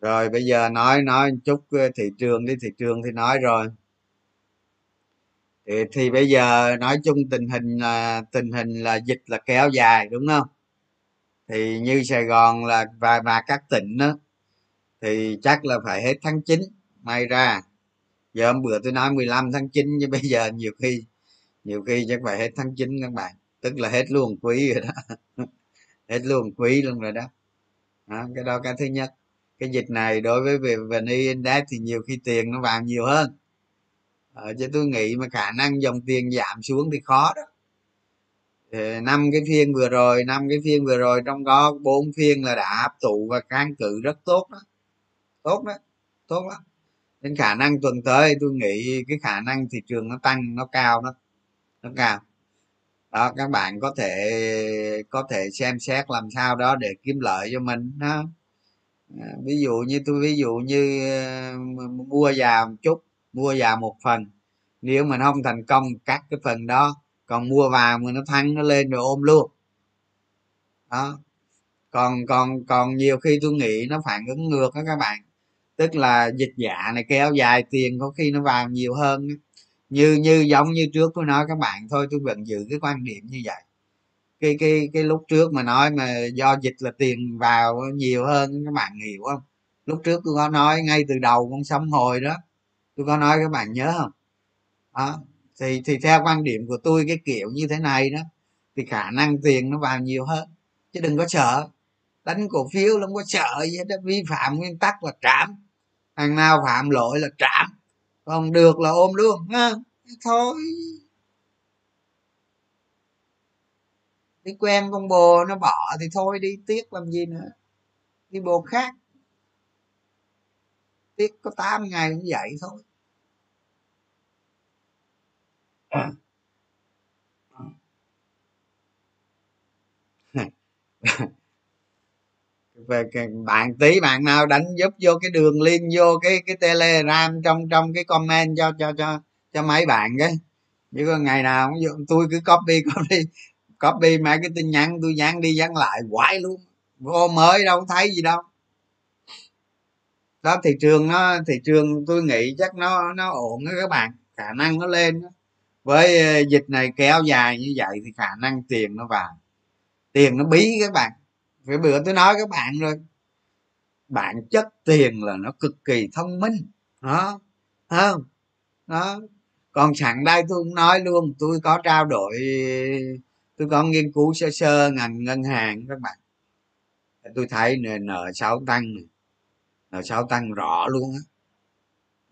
Rồi bây giờ nói nói chút ờ, thị trường đi, thị trường thì nói rồi thì, thì bây giờ nói chung tình hình là tình hình là dịch là kéo dài đúng không? Thì như sài gòn là và và các tỉnh đó thì chắc là phải hết tháng 9 may ra. Giờ hôm bữa tôi nói 15 tháng 9 nhưng bây giờ nhiều khi nhiều khi chắc phải hết tháng 9 các bạn. Tức là hết luôn quý rồi đó. (laughs) Hết luôn quý luôn rồi đó. đó cái đó cái thứ nhất. Cái dịch này đối với về vn index thì nhiều khi tiền nó vào nhiều hơn ờ, chứ tôi nghĩ mà khả năng dòng tiền giảm xuống thì khó đó. Năm cái phiên vừa rồi năm cái phiên vừa rồi trong đó bốn phiên là đã áp tụ và kháng cự rất tốt đó. Tốt đó tốt lắm. Nên khả năng tuần tới tôi nghĩ cái khả năng thị trường nó tăng nó cao đó nó cao. Đó các bạn có thể có thể xem xét làm sao đó để kiếm lợi cho mình đó. Ờ, ví dụ như tôi ví dụ như ờ, mua vào một chút mua vào một phần. Nếu mà không thành công, cắt cái phần đó. Còn mua vào mà nó thăng nó lên rồi ôm luôn. Đó. Còn còn còn nhiều khi tôi nghĩ nó phản ứng ngược đó các bạn. Tức là dịch giả này kéo dài tiền có khi nó vào nhiều hơn như như giống như trước tôi nói các bạn thôi, tôi vẫn giữ cái quan điểm như vậy. Cái cái cái lúc trước mà nói mà do dịch là tiền vào nhiều hơn, các bạn hiểu không? Lúc trước tôi có nói ngay từ đầu con sóng hồi đó tôi có nói các bạn nhớ không? Đó, thì thì theo quan điểm của tôi cái kiểu như thế này đó, thì khả năng tiền nó vào nhiều hơn. Chứ đừng có sợ. Đánh cổ phiếu không có sợ gì hết vi phạm nguyên tắc là trảm. Thằng nào phạm lỗi là trảm. Còn được là ôm luôn, ha? Thôi. Đi quen con bồ nó bỏ thì thôi đi, tiếc làm gì nữa. Đi bồ khác, tiếc có 8 ngày cũng vậy thôi. Về bạn tí bạn nào đánh giúp vô cái đường link, vô cái cái telegram trong trong cái comment cho cho cho cho mấy bạn cái. Chứ có ngày nào cũng tôi cứ copy (laughs) copy copy mấy cái tin nhắn tôi dán đi dán lại quái luôn. Vô mới đâu thấy gì đâu. Đó, thị trường nó, thị trường tôi nghĩ chắc nó nó ổn đó các bạn. Khả năng nó lên đó với dịch này kéo dài như vậy thì khả năng tiền nó vào. Tiền nó bí các bạn. Cái bữa tôi nói các bạn rồi. Bản chất tiền là nó cực kỳ thông minh. Đó không? Đó. Còn sẵn đây tôi cũng nói luôn, tôi có trao đổi, tôi có nghiên cứu sơ sơ ngành ngân hàng các bạn. Tôi thấy nợ sáu tăng nợ sáu tăng rõ luôn á.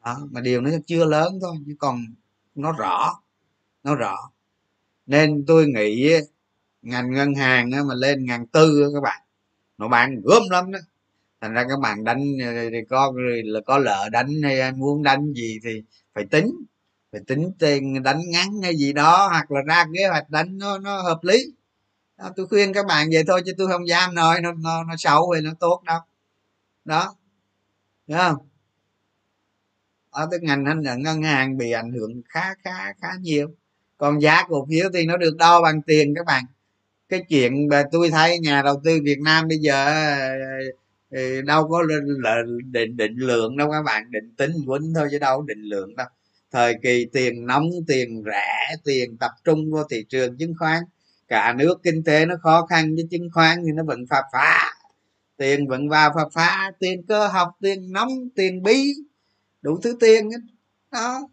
Đó. đó, mà điều nó chưa lớn thôi, chứ còn nó rõ nó rõ. Nên tôi nghĩ ngành ngân hàng mà lên ngàn tư các bạn nó bán gớm lắm đó. Thành ra các bạn đánh ờ, thì có là có lợ đánh hay muốn đánh gì thì phải tính phải tính tiền đánh ngắn hay gì đó hoặc là ra kế hoạch đánh nó nó hợp lý. Đó, tôi khuyên các bạn vậy thôi chứ tôi không dám nói nó nó, nó xấu hay nó tốt đâu. Đó. Hiểu không? Ở cái ngành ngân hàng bị ảnh hưởng khá khá khá nhiều còn giá cổ phiếu thì nó được đo bằng tiền các bạn. Cái chuyện mà tôi thấy nhà đầu tư việt nam bây giờ ờ, ờ, đâu có là định định lượng đâu các bạn. Định tính quýnh thôi chứ đâu định lượng đâu. Thời kỳ tiền nóng, tiền rẻ, tiền tập trung vô thị trường chứng khoán. Cả nước kinh tế nó khó khăn với chứng khoán thì nó vẫn phá phá. Tiền vẫn vào phá phá, tiền cơ học, tiền nóng, tiền bí, đủ thứ tiền đó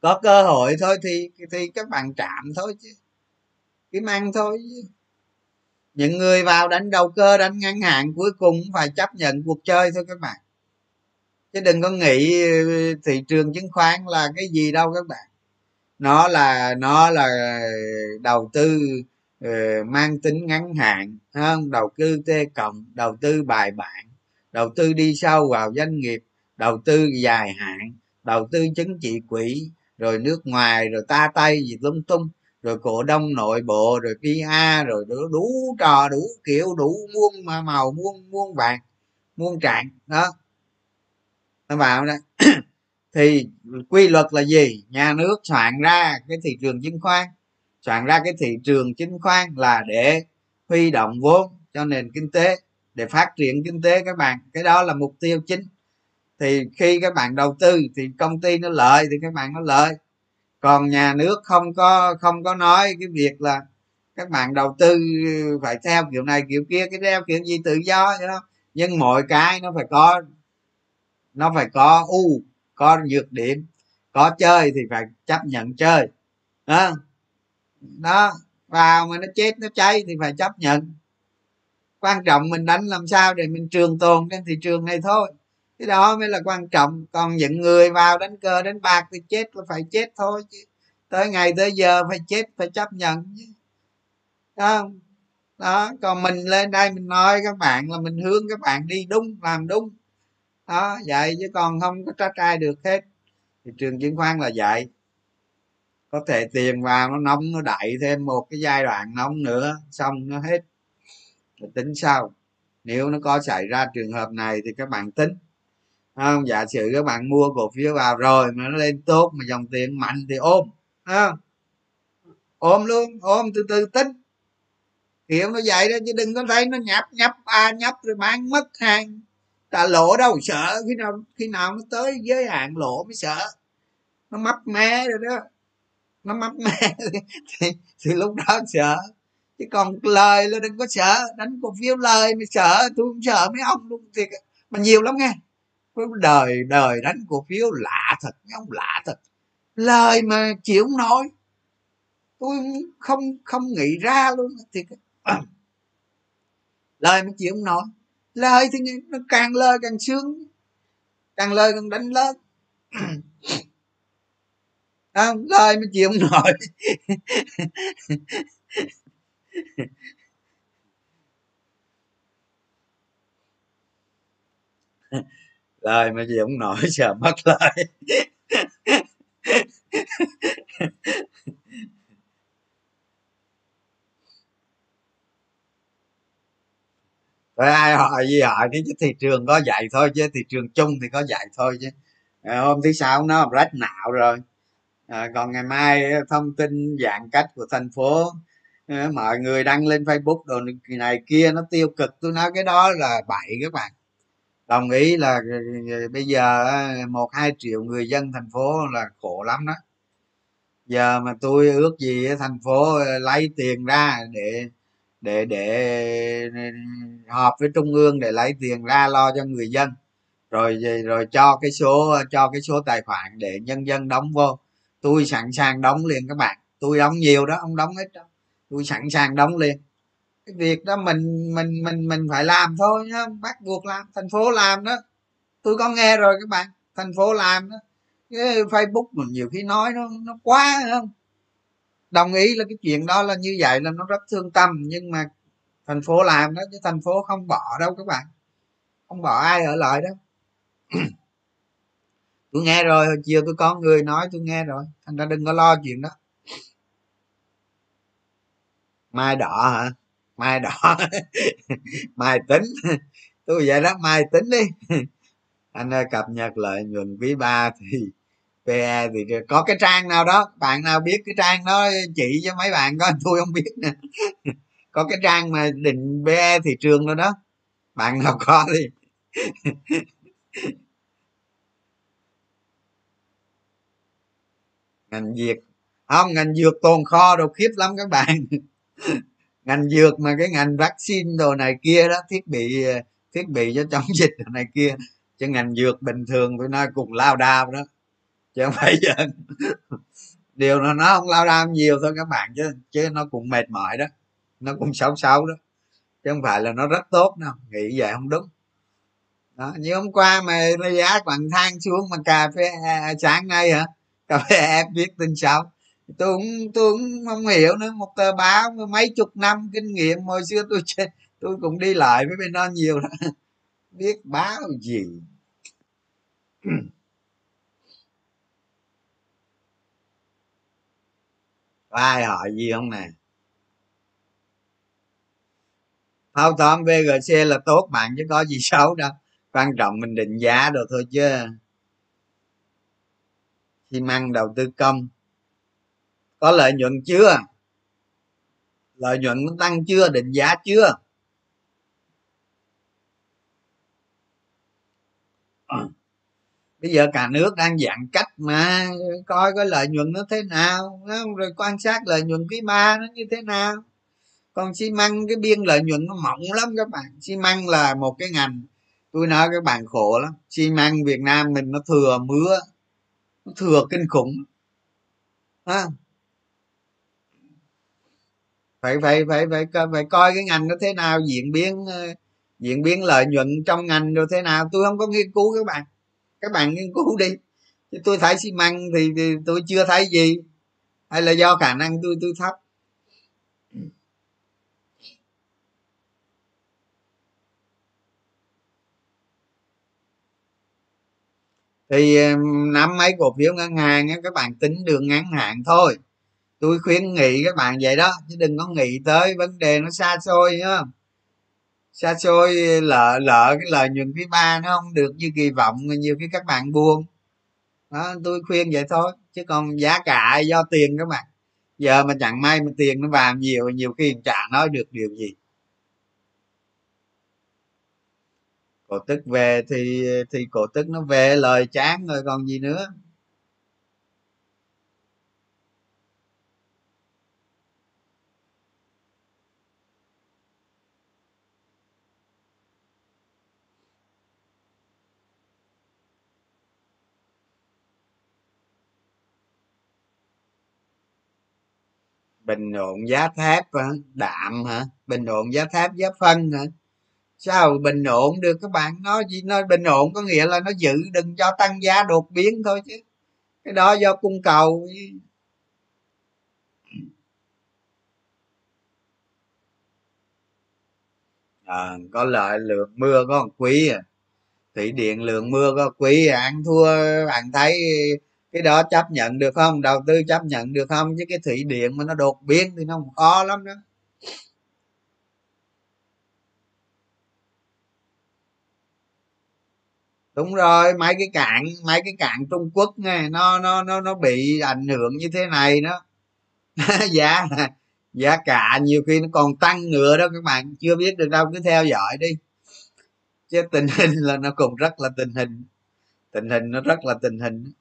có cơ hội thôi thì thì các bạn chạm thôi chứ. Kiếm ăn thôi chứ. Những người vào đánh đầu cơ, đánh ngắn hạn cuối cùng phải chấp nhận cuộc chơi thôi các bạn. Chứ đừng có nghĩ ừ, thị trường chứng khoán là cái gì đâu các bạn. Nó là nó là đầu tư ừ, mang tính ngắn hạn không? Đầu tư t cộng, đầu tư bài bản, đầu tư đi sâu vào doanh nghiệp, đầu tư dài hạn, đầu tư chứng chỉ quỹ rồi nước ngoài rồi ta tay gì lung tung. Rồi cổ đông nội bộ rồi pa rồi đủ, đủ trò đủ kiểu đủ muôn màu muôn muôn vàng muôn trạng đó. Nó vào đây thì quy luật là gì? Nhà nước soạn ra cái thị trường chứng khoán. Soạn ra cái thị trường chứng khoán là để huy động vốn cho nền kinh tế để phát triển kinh tế các bạn. Cái đó là mục tiêu chính thì khi các bạn đầu tư thì công ty nó lợi thì các bạn nó lợi. Còn nhà nước không có không có nói cái việc là các bạn đầu tư phải theo kiểu này, kiểu kia, cái theo kiểu gì tự do đó. Nhưng mọi cái nó phải có, nó phải có u có nhược điểm. Có chơi thì phải chấp nhận chơi. Đó đó, vào mà nó chết, nó cháy thì phải chấp nhận. Quan trọng mình đánh làm sao để mình trường tồn trên thị trường này thôi cái đó mới là quan trọng. Còn những người vào đánh cờ, đánh bạc thì chết là phải chết thôi chứ. Tới ngày tới giờ phải chết, phải chấp nhận chứ. Đó đó, còn mình lên đây mình nói các bạn là mình hướng các bạn đi đúng, làm đúng. Đó, vậy chứ còn không có trách ai được hết. Thị trường chứng khoán là vậy. Có thể tiền vào nó nóng, nó đẩy thêm một cái giai đoạn nóng nữa, xong nó hết. Rồi tính sau. Nếu nó có xảy ra trường hợp này thì các bạn tính không giả sử các bạn mua cổ phiếu vào rồi mà nó lên tốt mà dòng tiền mạnh thì ôm không? Ôm luôn ôm từ từ tính. Kiểu nó vậy đó chứ đừng có thấy nó nhấp nhấp a nhấp rồi bán mất hàng. Ta lỗ đâu sợ khi nào khi nào nó tới giới hạn lỗ mới sợ. Nó mấp mé rồi đó. Nó mấp mé (laughs) thì, thì lúc đó sợ. Chứ còn lời là đừng có sợ đánh cổ phiếu lời mới sợ tôi không sợ mấy ông luôn thiệt. Mà nhiều lắm nghe đời đời đánh cổ phiếu lạ thật mấy ông lạ thật. Lời mà chịu không nói tôi không không nghĩ ra luôn thì (clears throat) lời mà chịu không nói lời thì nó càng lời càng sướng. Càng lời càng đánh lớn (clears throat) à, lời mà chịu không nổi. (laughs) lời mà gì không nổi sợ mất lời rồi ai hỏi gì hỏi chứ thị trường có dạy thôi chứ thị trường chung thì có dạy thôi chứ. À, hôm thứ sáu nó rách não rồi. À, còn ngày mai ờ, thông tin giãn cách của thành phố à, mọi người đăng lên facebook đồ này kia nó tiêu cực. Tôi nói cái đó là bậy các bạn đồng ý là ờ, ờ, bây giờ một, hai triệu người dân thành phố là khổ lắm đó. Giờ mà tôi ước gì thành phố ờ, lấy tiền ra để để để họp với trung ương để lấy tiền ra lo cho người dân. Rồi rồi cho cái số cho cái số tài khoản để nhân dân đóng vô. Tôi sẵn sàng đóng liền các bạn. Tôi đóng nhiều đó, ông đóng hết đó. Tôi sẵn sàng đóng liền cái việc đó mình mình mình mình phải làm thôi nhá, bắt buộc làm. Thành phố làm đó. Tôi có nghe rồi các bạn. Thành phố làm đó. Cái facebook mình nhiều khi nói nó nó quá không? Đồng ý là cái chuyện đó là như vậy là nó rất thương tâm. Nhưng mà thành phố làm đó, chứ thành phố không bỏ đâu các bạn. Không bỏ ai ở lại đó (clears throat) tôi nghe rồi, hồi chiều tôi có người nói tôi nghe rồi. Thành ra đừng có lo chuyện đó. Mai đỏ hả? Mai đỏ (laughs) mai tính. Tôi vậy đó, mai tính đi. Anh ơi, cập nhật lợi nhuận quý ba thì pe thì có cái trang nào đó, bạn nào biết cái trang đó, chỉ cho mấy bạn có (laughs) tôi không biết nè có cái trang mà định pe thị trường đó đó. Bạn nào có đi (laughs) ngành dược. Không, ngành dược tồn kho đồ khiếp lắm các bạn ngành dược mà cái ngành vaccine đồ này kia đó thiết bị ờ, thiết bị cho chống dịch đồ này kia chứ ngành dược bình thường tôi nói cùng lao đao đó. Chứ không phải giờ (laughs) điều là nó không lao đao nhiều thôi các bạn chứ chứ nó cũng mệt mỏi đó. Nó cũng xấu xấu đó. Chứ không phải là nó rất tốt đâu nghĩ vậy không đúng. Đó như hôm qua mà giá bằng thang xuống mà cà phê à, sáng nay hả? Cà phê em viết tin sao tôi cũng tôi cũng không hiểu nữa. Một tờ báo mấy chục năm kinh nghiệm, hồi xưa tôi (laughs) tôi cũng đi lại với bên đó nhiều đó (laughs) biết báo gì? (clears throat) Ai hỏi gì không nè? Thao tóm vgc là tốt bạn chứ có gì (laughs) xấu đâu. Quan trọng mình định giá được thôi chứ. Xi măng đầu tư công có lợi nhuận chưa? Lợi nhuận nó tăng chưa? Định giá chưa? Bây giờ cả nước đang giãn cách mà, coi cái lợi nhuận nó thế nào rồi quan sát lợi nhuận quý ba nó như thế nào. Còn xi măng, cái biên lợi nhuận nó mỏng lắm các bạn. Xi măng là một cái ngành, tôi nói các bạn khổ lắm. Xi măng việt nam mình nó thừa mưa nó thừa kinh khủng. Ha phải phải phải phải phải coi cái ngành nó thế nào diễn biến ờ, diễn biến lợi nhuận trong ngành rồi thế nào. Tôi không có nghiên cứu các bạn. Các bạn nghiên cứu đi. Chứ tôi thấy xi măng thì, thì tôi chưa thấy gì. Hay là do khả năng tôi tôi thấp. Thì năm mấy cổ phiếu ngân hàng các bạn tính đường ngắn hạn thôi tôi khuyến nghị các bạn vậy đó, chứ đừng có nghĩ tới vấn đề nó xa xôi nhá xa xôi lỡ lỡ cái lời nhuận quý ba nó không được như kỳ vọng nhiều khi các bạn buồn. Đó, tôi khuyên vậy thôi, chứ còn giá cả do tiền các bạn. Giờ mà chẳng may mà tiền nó vào nhiều nhiều khi chả nói được điều gì. Cổ tức về thì thì cổ tức nó về lời chán rồi còn gì nữa. Bình ổn giá thép hả? Đạm hả? Bình ổn giá thép giá phân hả? Sao bình ổn được? Các bạn nói gì? Nói bình ổn có nghĩa là nó giữ đừng cho tăng giá đột biến thôi chứ. Cái đó do cung cầu. À, có lợi lượng mưa có một quý à. Thủy điện lượng mưa có quý à. ăn thua à, bạn thấy cái đó chấp nhận được không? Đầu tư chấp nhận được không? Chứ cái thủy điện mà nó đột biến thì nó khó lắm đó. Đúng rồi, mấy cái cạn, mấy cái cạn trung quốc này nó nó nó nó bị ảnh hưởng như thế này nó (laughs) giá giá cả nhiều khi nó còn tăng nữa đó các bạn, chưa biết được đâu, cứ theo dõi đi. Chứ tình hình là nó cũng rất là tình hình. Tình hình nó rất là tình hình.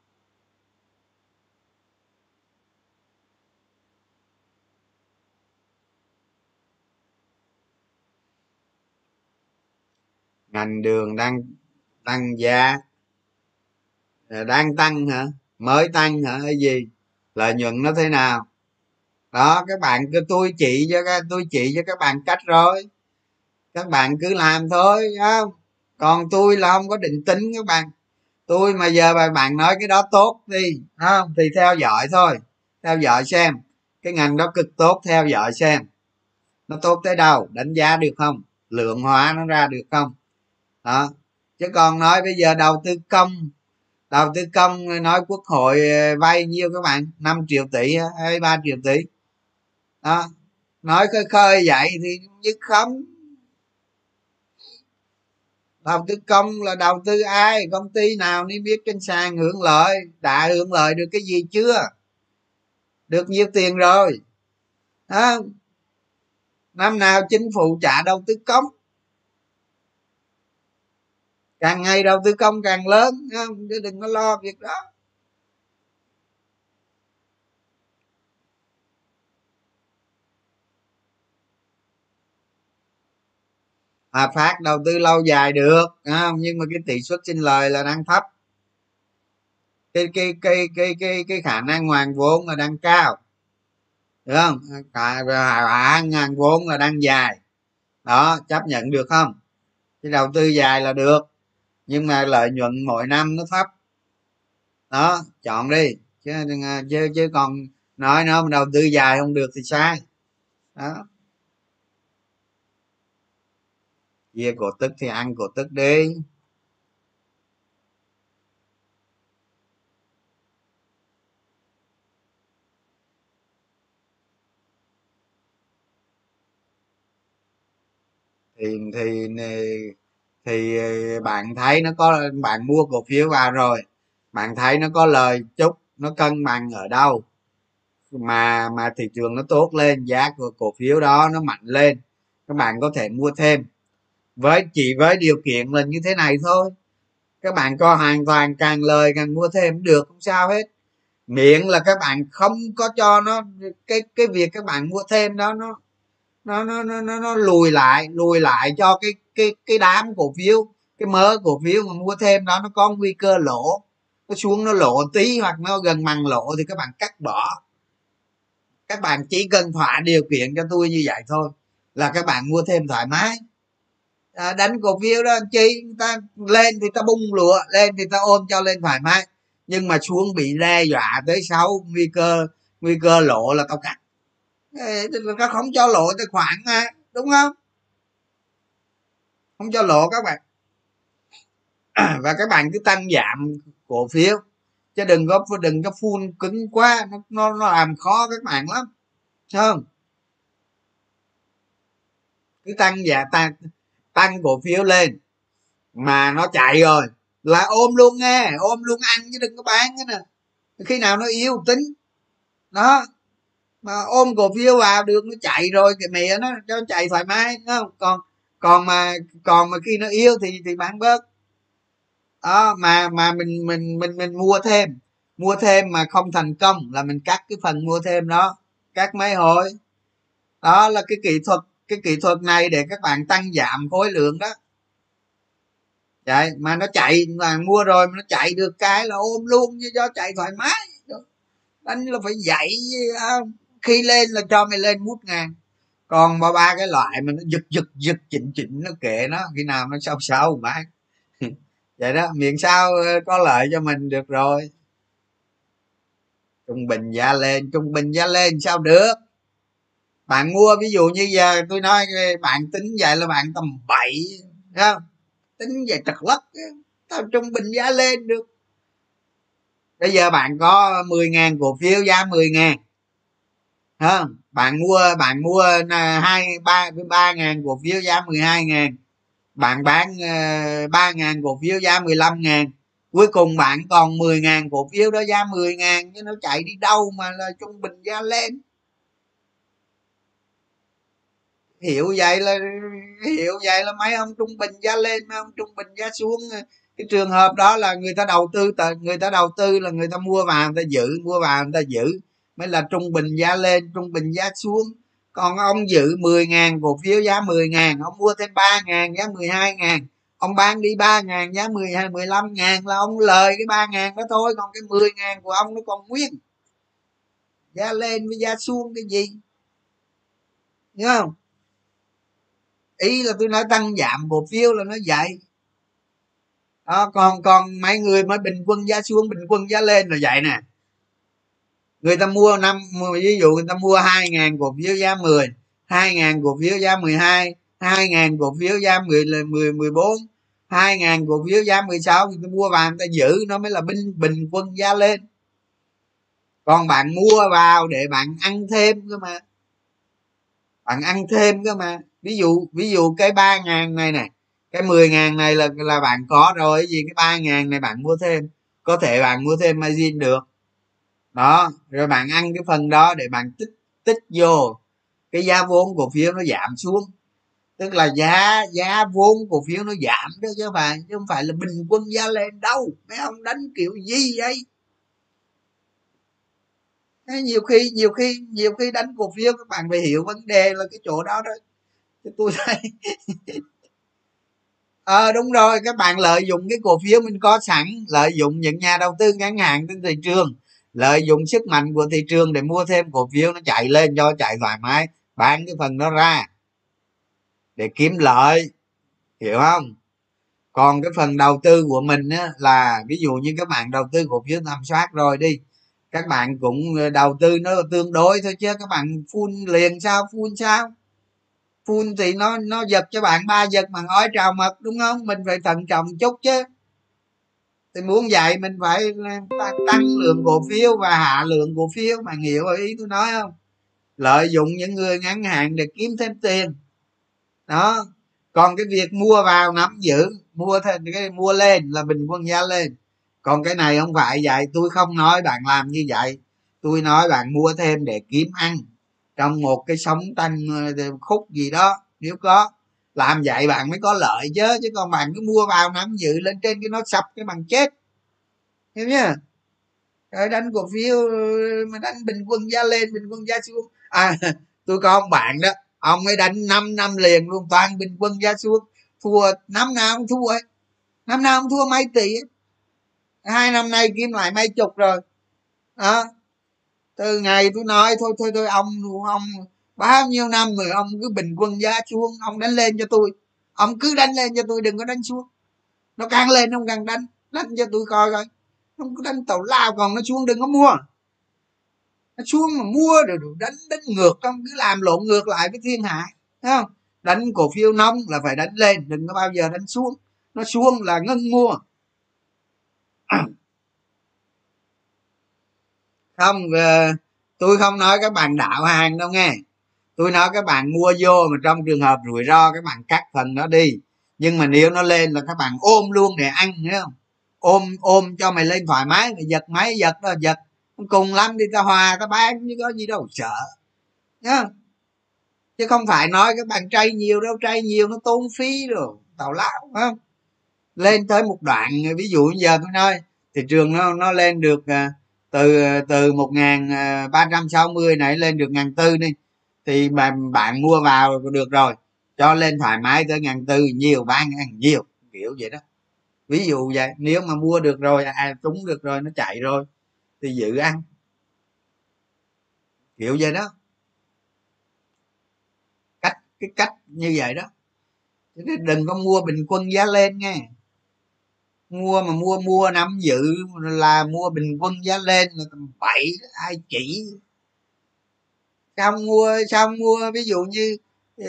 Ngành đường đang, tăng giá. Ờ, đang tăng hả? Mới tăng hả? Hay gì? Lợi nhuận nó thế nào? Đó, các bạn cứ tôi chỉ cho các, tôi chỉ cho các bạn cách rồi. Các bạn cứ làm thôi không? Còn tôi là không có định tính các bạn. Tôi mà giờ mà bạn nói cái đó tốt đi không? Thì theo dõi thôi, theo dõi xem. Cái ngành đó cực tốt, theo dõi xem. Nó tốt tới đâu? Đánh giá được không? Lượng hóa nó ra được không? Đó. Chứ còn nói bây giờ đầu tư công, đầu tư công nói quốc hội ờ, vay nhiêu các bạn? 5 triệu tỷ hay ba triệu tỷ? Đó. Nói khơi khơi vậy thì như khấm đầu tư công là đầu tư ai? Công ty nào nếu biết trên sàn hưởng lợi? Đã hưởng lợi được cái gì chưa? Được nhiều tiền rồi. Đó. năm nào chính phủ trả đầu tư công? Càng ngày đầu tư công càng lớn không? Chứ đừng có lo việc đó. À, phát đầu tư lâu dài được không? nhưng mà cái tỷ suất sinh lời là đang thấp. Cái cái cái cái cái cái khả năng hoàn vốn là đang cao. Được không? Khả năng vốn là đang dài. Đó chấp nhận được không? Cái đầu tư dài là được nhưng mà lợi nhuận mỗi năm nó thấp. Đó, chọn đi. Chứ à, chứ chứ còn nói nó đầu tư dài không được thì sai. Đó. Chia cổ tức thì ăn cổ tức đi. Thì thì thì ờ, bạn thấy nó có, bạn mua cổ phiếu vào rồi, bạn thấy nó có lời chút nó cân bằng ở đâu? Mà mà thị trường nó tốt lên, giá của cổ phiếu đó nó mạnh lên, các bạn có thể mua thêm. Với, chỉ với điều kiện là như thế này thôi. Các bạn co hoàn toàn càng lời càng mua thêm được, không sao hết. Miễn là các bạn không có cho nó, cái cái việc các bạn mua thêm đó, nó nó nó nó nó, nó lùi lại lùi lại cho cái cái cái đám cổ phiếu cái mớ cổ phiếu mà mua thêm đó nó có nguy cơ lỗ. Nó xuống nó lộ tí hoặc nó gần bằng lộ thì các bạn cắt bỏ. Các bạn chỉ cần thỏa điều kiện cho tôi như vậy thôi là các bạn mua thêm thoải mái. À, đánh cổ phiếu đó chi? Ta lên thì ta bung lụa lên thì ta ôm cho lên thoải mái. Nhưng mà xuống bị đe dọa tới sáu nguy cơ nguy cơ lộ là tao cắt nó không cho lộ tài khoản mà đúng không? Không cho lộ các bạn. (clears throat) Và các bạn cứ tăng giảm cổ phiếu chứ đừng có đừng có phun cứng quá nó nó, nó làm khó các bạn lắm không? Cứ tăng giảm tăng tăng cổ phiếu lên mà nó chạy rồi là ôm luôn nghe ôm luôn ăn chứ đừng có bán cái nè. Khi nào nó yếu tính. Đó mà ôm cổ phiếu vào được, nó chạy rồi, cái mẹ nó cho chạy thoải mái không? Còn còn mà còn mà khi nó yếu thì thì bán bớt. Đó, mà mà mình mình mình mình mua thêm. Mua thêm mà không thành công là mình cắt cái phần mua thêm đó. Cắt mấy hồi đó là cái kỹ thuật, cái kỹ thuật này để các bạn tăng giảm khối lượng đó. Vậy, mà nó chạy, mà mua rồi mà nó chạy được cái là ôm luôn như cho chạy thoải mái. Anh là phải dạy khi lên là cho mày lên mút ngàn còn ba ba cái loại mà nó giật giật giật, chỉnh chỉnh, nó kệ nó, khi nào nó sâu sâu bán. (laughs) Vậy đó, miệng sao ờ, có lợi cho mình được rồi. Trung bình giá lên, trung bình giá lên sao được? Bạn mua ví dụ như giờ tôi nói ờ, bạn tính vậy là bạn tầm bảy không? Tính về trật lất ờ, tao trung bình giá lên được. Bây giờ bạn có 10 ngàn cổ phiếu, giá 10 ngàn ha bạn mua bạn mua ờ, hai, ba ba ngàn cổ phiếu giá 12 ngàn. Bạn bán ờ, ba ngàn cổ phiếu giá 15 ngàn. Cuối cùng bạn còn 10 ngàn cổ phiếu đó giá 10 ngàn, chứ nó chạy đi đâu mà là trung bình giá lên. Hiểu vậy là, hiểu vậy là mấy ông trung bình giá lên, mấy ông trung bình giá xuống. Cái trường hợp đó là người ta đầu tư người ta đầu tư là người ta mua vào, người ta giữ, mua vào người ta giữ mới là trung bình giá lên, trung bình giá xuống. Còn ông giữ 10.000 cổ phiếu giá 10.000 ông mua thêm 3.000 giá 12.000 ông bán đi 3.000 giá 12 15.000 là ông lời cái 3.000 đó thôi, còn cái 10.000 của ông nó còn nguyên. Giá lên với giá xuống cái gì? Nhớ không? Ý là tôi nói tăng giảm cổ phiếu là nó vậy. Đó, còn còn mấy người mới bình quân giá xuống, bình quân giá lên là vậy nè người ta mua năm ví dụ người ta mua hai ngàn cổ phiếu giá 10 hai ngàn cổ phiếu giá 12 hai ngàn cổ phiếu giá 10 10 14 hai ngàn cổ phiếu giá 16 người ta mua vào người ta giữ, nó mới là bình bình quân giá lên. Còn bạn mua vào để bạn ăn thêm cơ mà. Bạn ăn thêm cơ mà. Ví dụ ví dụ cái ba ngàn này nè, cái 10 ngàn này là là bạn có rồi, cái gì? Cái ba ngàn này bạn mua thêm. Có thể bạn mua thêm margin được đó rồi bạn ăn cái phần đó để bạn tích tích vô. Cái giá vốn cổ phiếu nó giảm xuống. Tức là giá giá vốn cổ phiếu nó giảm đó chứ bạn chứ không phải là bình quân giá lên đâu. Mấy ông đánh kiểu gì vậy? Nhiều khi nhiều khi nhiều khi đánh cổ phiếu các bạn phải hiểu vấn đề là cái chỗ đó đó. Tôi thấy (laughs) ờ à, đúng rồi các bạn lợi dụng cái cổ phiếu mình có sẵn lợi dụng những nhà đầu tư ngắn hạn trên thị trường lợi dụng sức mạnh của thị trường để mua thêm cổ phiếu nó chạy lên cho chạy thoải mái bán cái phần nó ra để kiếm lợi hiểu không? Còn cái phần đầu tư của mình á, là ví dụ như các bạn đầu tư cổ phiếu tầm soát rồi đi các bạn cũng ờ, đầu tư nó tương đối thôi chứ các bạn phun liền sao phun sao? Phun thì nó nó giật cho bạn ba giật mà ngói trào mật đúng không? Mình phải thận trọng chút chứ thì muốn vậy mình phải ờ, tăng lượng cổ phiếu và hạ lượng cổ phiếu mà hiểu ý tôi nói không? Lợi dụng những người ngắn hạn để kiếm thêm tiền. Đó. Còn cái việc mua vào nắm giữ, mua thêm, cái mua lên là bình quân giá lên. Còn cái này không phải vậy, tôi không nói bạn làm như vậy. Tôi nói bạn mua thêm để kiếm ăn trong một cái sóng tăng ờ, khúc gì đó, nếu có làm vậy bạn mới có lợi chứ chứ còn bạn cứ mua vào nắm giữ lên trên cái nó sập cái bằng chết. Hiểu nhá rồi đánh cổ phiếu, mà đánh bình quân giá lên, bình quân giá xuống. À (laughs) tôi có ông bạn đó, ông ấy đánh 5 năm liền luôn, toàn bình quân giá xuống. Thua, năm nào cũng thua ấy. Năm nào cũng thua mấy tỷ ấy. hai năm nay kiếm lại mấy chục rồi. Đó. Từ ngày tôi nói, thôi thôi thôi, ông ông bao nhiêu năm rồi ông cứ bình quân giá xuống, ông đánh lên cho tôi. Ông cứ đánh lên cho tôi, đừng có đánh xuống. Nó càng lên ông càng đánh đánh cho tôi coi coi. Không có đánh tàu lao còn nó xuống, đừng có mua. Nó xuống mà mua rồi đánh đánh ngược không cứ làm lộn ngược lại với thiên hạ, thấy không? Đánh cổ phiếu nóng là phải đánh lên, đừng có bao giờ đánh xuống. Nó xuống là ngưng mua. Không ờ, tôi không nói các bạn đạo hàng đâu nghe tôi nói các bạn mua vô mà trong trường hợp rủi ro các bạn cắt phần nó đi. Nhưng mà nếu nó lên là các bạn ôm luôn để ăn hiểu không? Ôm ôm cho mày lên thoải mái, mày giật máy, giật đó giật. Cùng lắm đi ta hòa ta bán, chứ có gì đâu, sợ. Nhá chứ không phải nói các bạn trai nhiều đâu trai nhiều nó tốn phí rồi, tào lao không? Lên tới một đoạn, ví dụ giờ tôi nói, thị trường nó nó lên được à, từ à, từ một ngàn à, ba trăm sáu mươi này lên được ngàn tư đi thì mà bạn mua vào được rồi. Cho lên thoải mái tới ngàn tư, nhiều, ba ngàn, nhiều, kiểu vậy đó. Ví dụ vậy, nếu mà mua được rồi à trúng được rồi, nó chạy rồi, thì giữ ăn. Kiểu vậy đó. Cách, cái cách như vậy đó. Đừng có mua bình quân giá lên nghe mua mà mua mua nắm giữ là mua bình quân giá lên là tầm bảy ai chỉ xong mua xong mua ví dụ như ờ,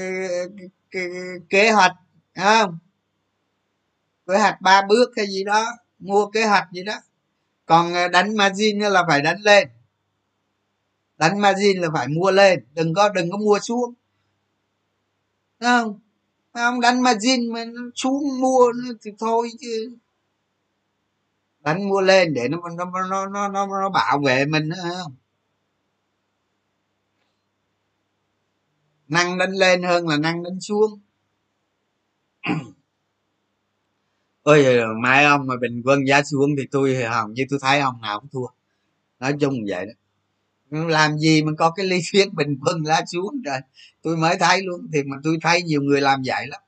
kế hoạch không? Kế hoạch ba bước hay gì đó mua kế hoạch gì đó. Còn ờ, đánh margin là phải đánh lên. Đánh margin là phải mua lên đừng có đừng có mua xuống. Đúng không? Không? Đánh margin mà nó xuống mua nó thì thôi chứ. Đánh mua lên để nó nó nó nó nó, nó bảo vệ mình không? Năng đánh lên hơn là năng đánh xuống. (coughs) Ôi, mai ông mà bình quân giá xuống thì tôi thì như tôi thấy ông nào cũng thua. Nói chung vậy đó. Làm gì mà có cái lý thuyết bình quân lá xuống rồi tôi mới thấy luôn, thì mà tôi thấy nhiều người làm vậy lắm.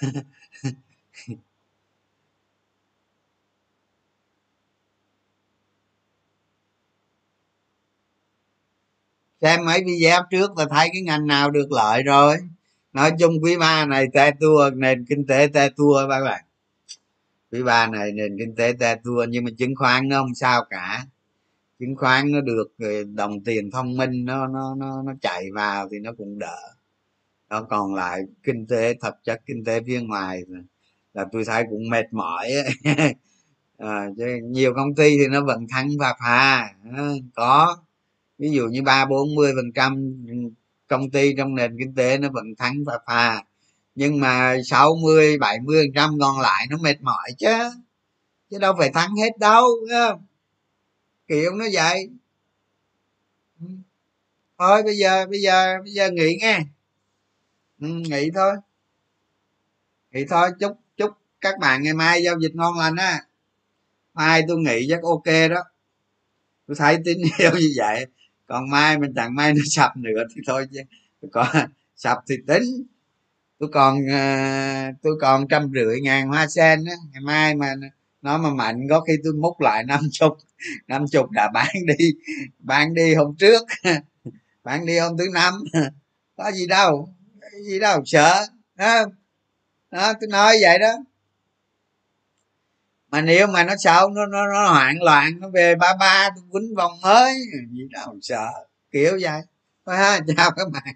(laughs) xem mấy video trước là thấy cái ngành nào được lợi rồi. Nói chung quý ba này te tua nền kinh tế te tua các bạn. Quý ba này nền kinh tế te tua nhưng mà chứng khoán nó không sao cả. Chứng khoán nó được ờ, đồng tiền thông minh nó nó nó nó chạy vào thì nó cũng đỡ. Nó còn lại kinh tế thật chất kinh tế phía ngoài là tôi thấy cũng mệt mỏi à, (laughs) nhiều công ty thì nó vẫn thắng và phà ờ, có ví dụ như ba bốn mươi phần trăm công ty trong nền kinh tế nó vẫn thắng và phà nhưng mà 60 70 phần trăm còn lại nó mệt mỏi chứ. Chứ đâu phải thắng hết đâu kiểu nó vậy. Ừ. Thôi bây giờ bây giờ bây giờ nghỉ nghe. Ừ, nghỉ thôi. Nghỉ thôi chúc chúc các bạn ngày mai giao dịch ngon lành á. Mai tôi nghĩ chắc ok đó. Tôi thấy tín hiệu (laughs) như vậy còn mai mình chẳng may nó sập nữa thì thôi chứ. Còn (laughs) sập thì tính. Tôi còn ờ, tôi còn trăm rưỡi ngàn hoa sen á. Ngày mai mà nó mà mạnh có khi tôi múc lại năm (laughs) chục năm chục đã bán đi bán đi hôm trước. (laughs) Bán đi hôm thứ năm. Có gì đâu có gì đâu sợ đó, đó tôi nói vậy đó mà nếu mà nó sao nó nó nó hoạn loạn, nó về ba ba tôi quýnh vòng mới, gì đâu, sợ. Kiểu vậy. Ha, (laughs) chào các bạn.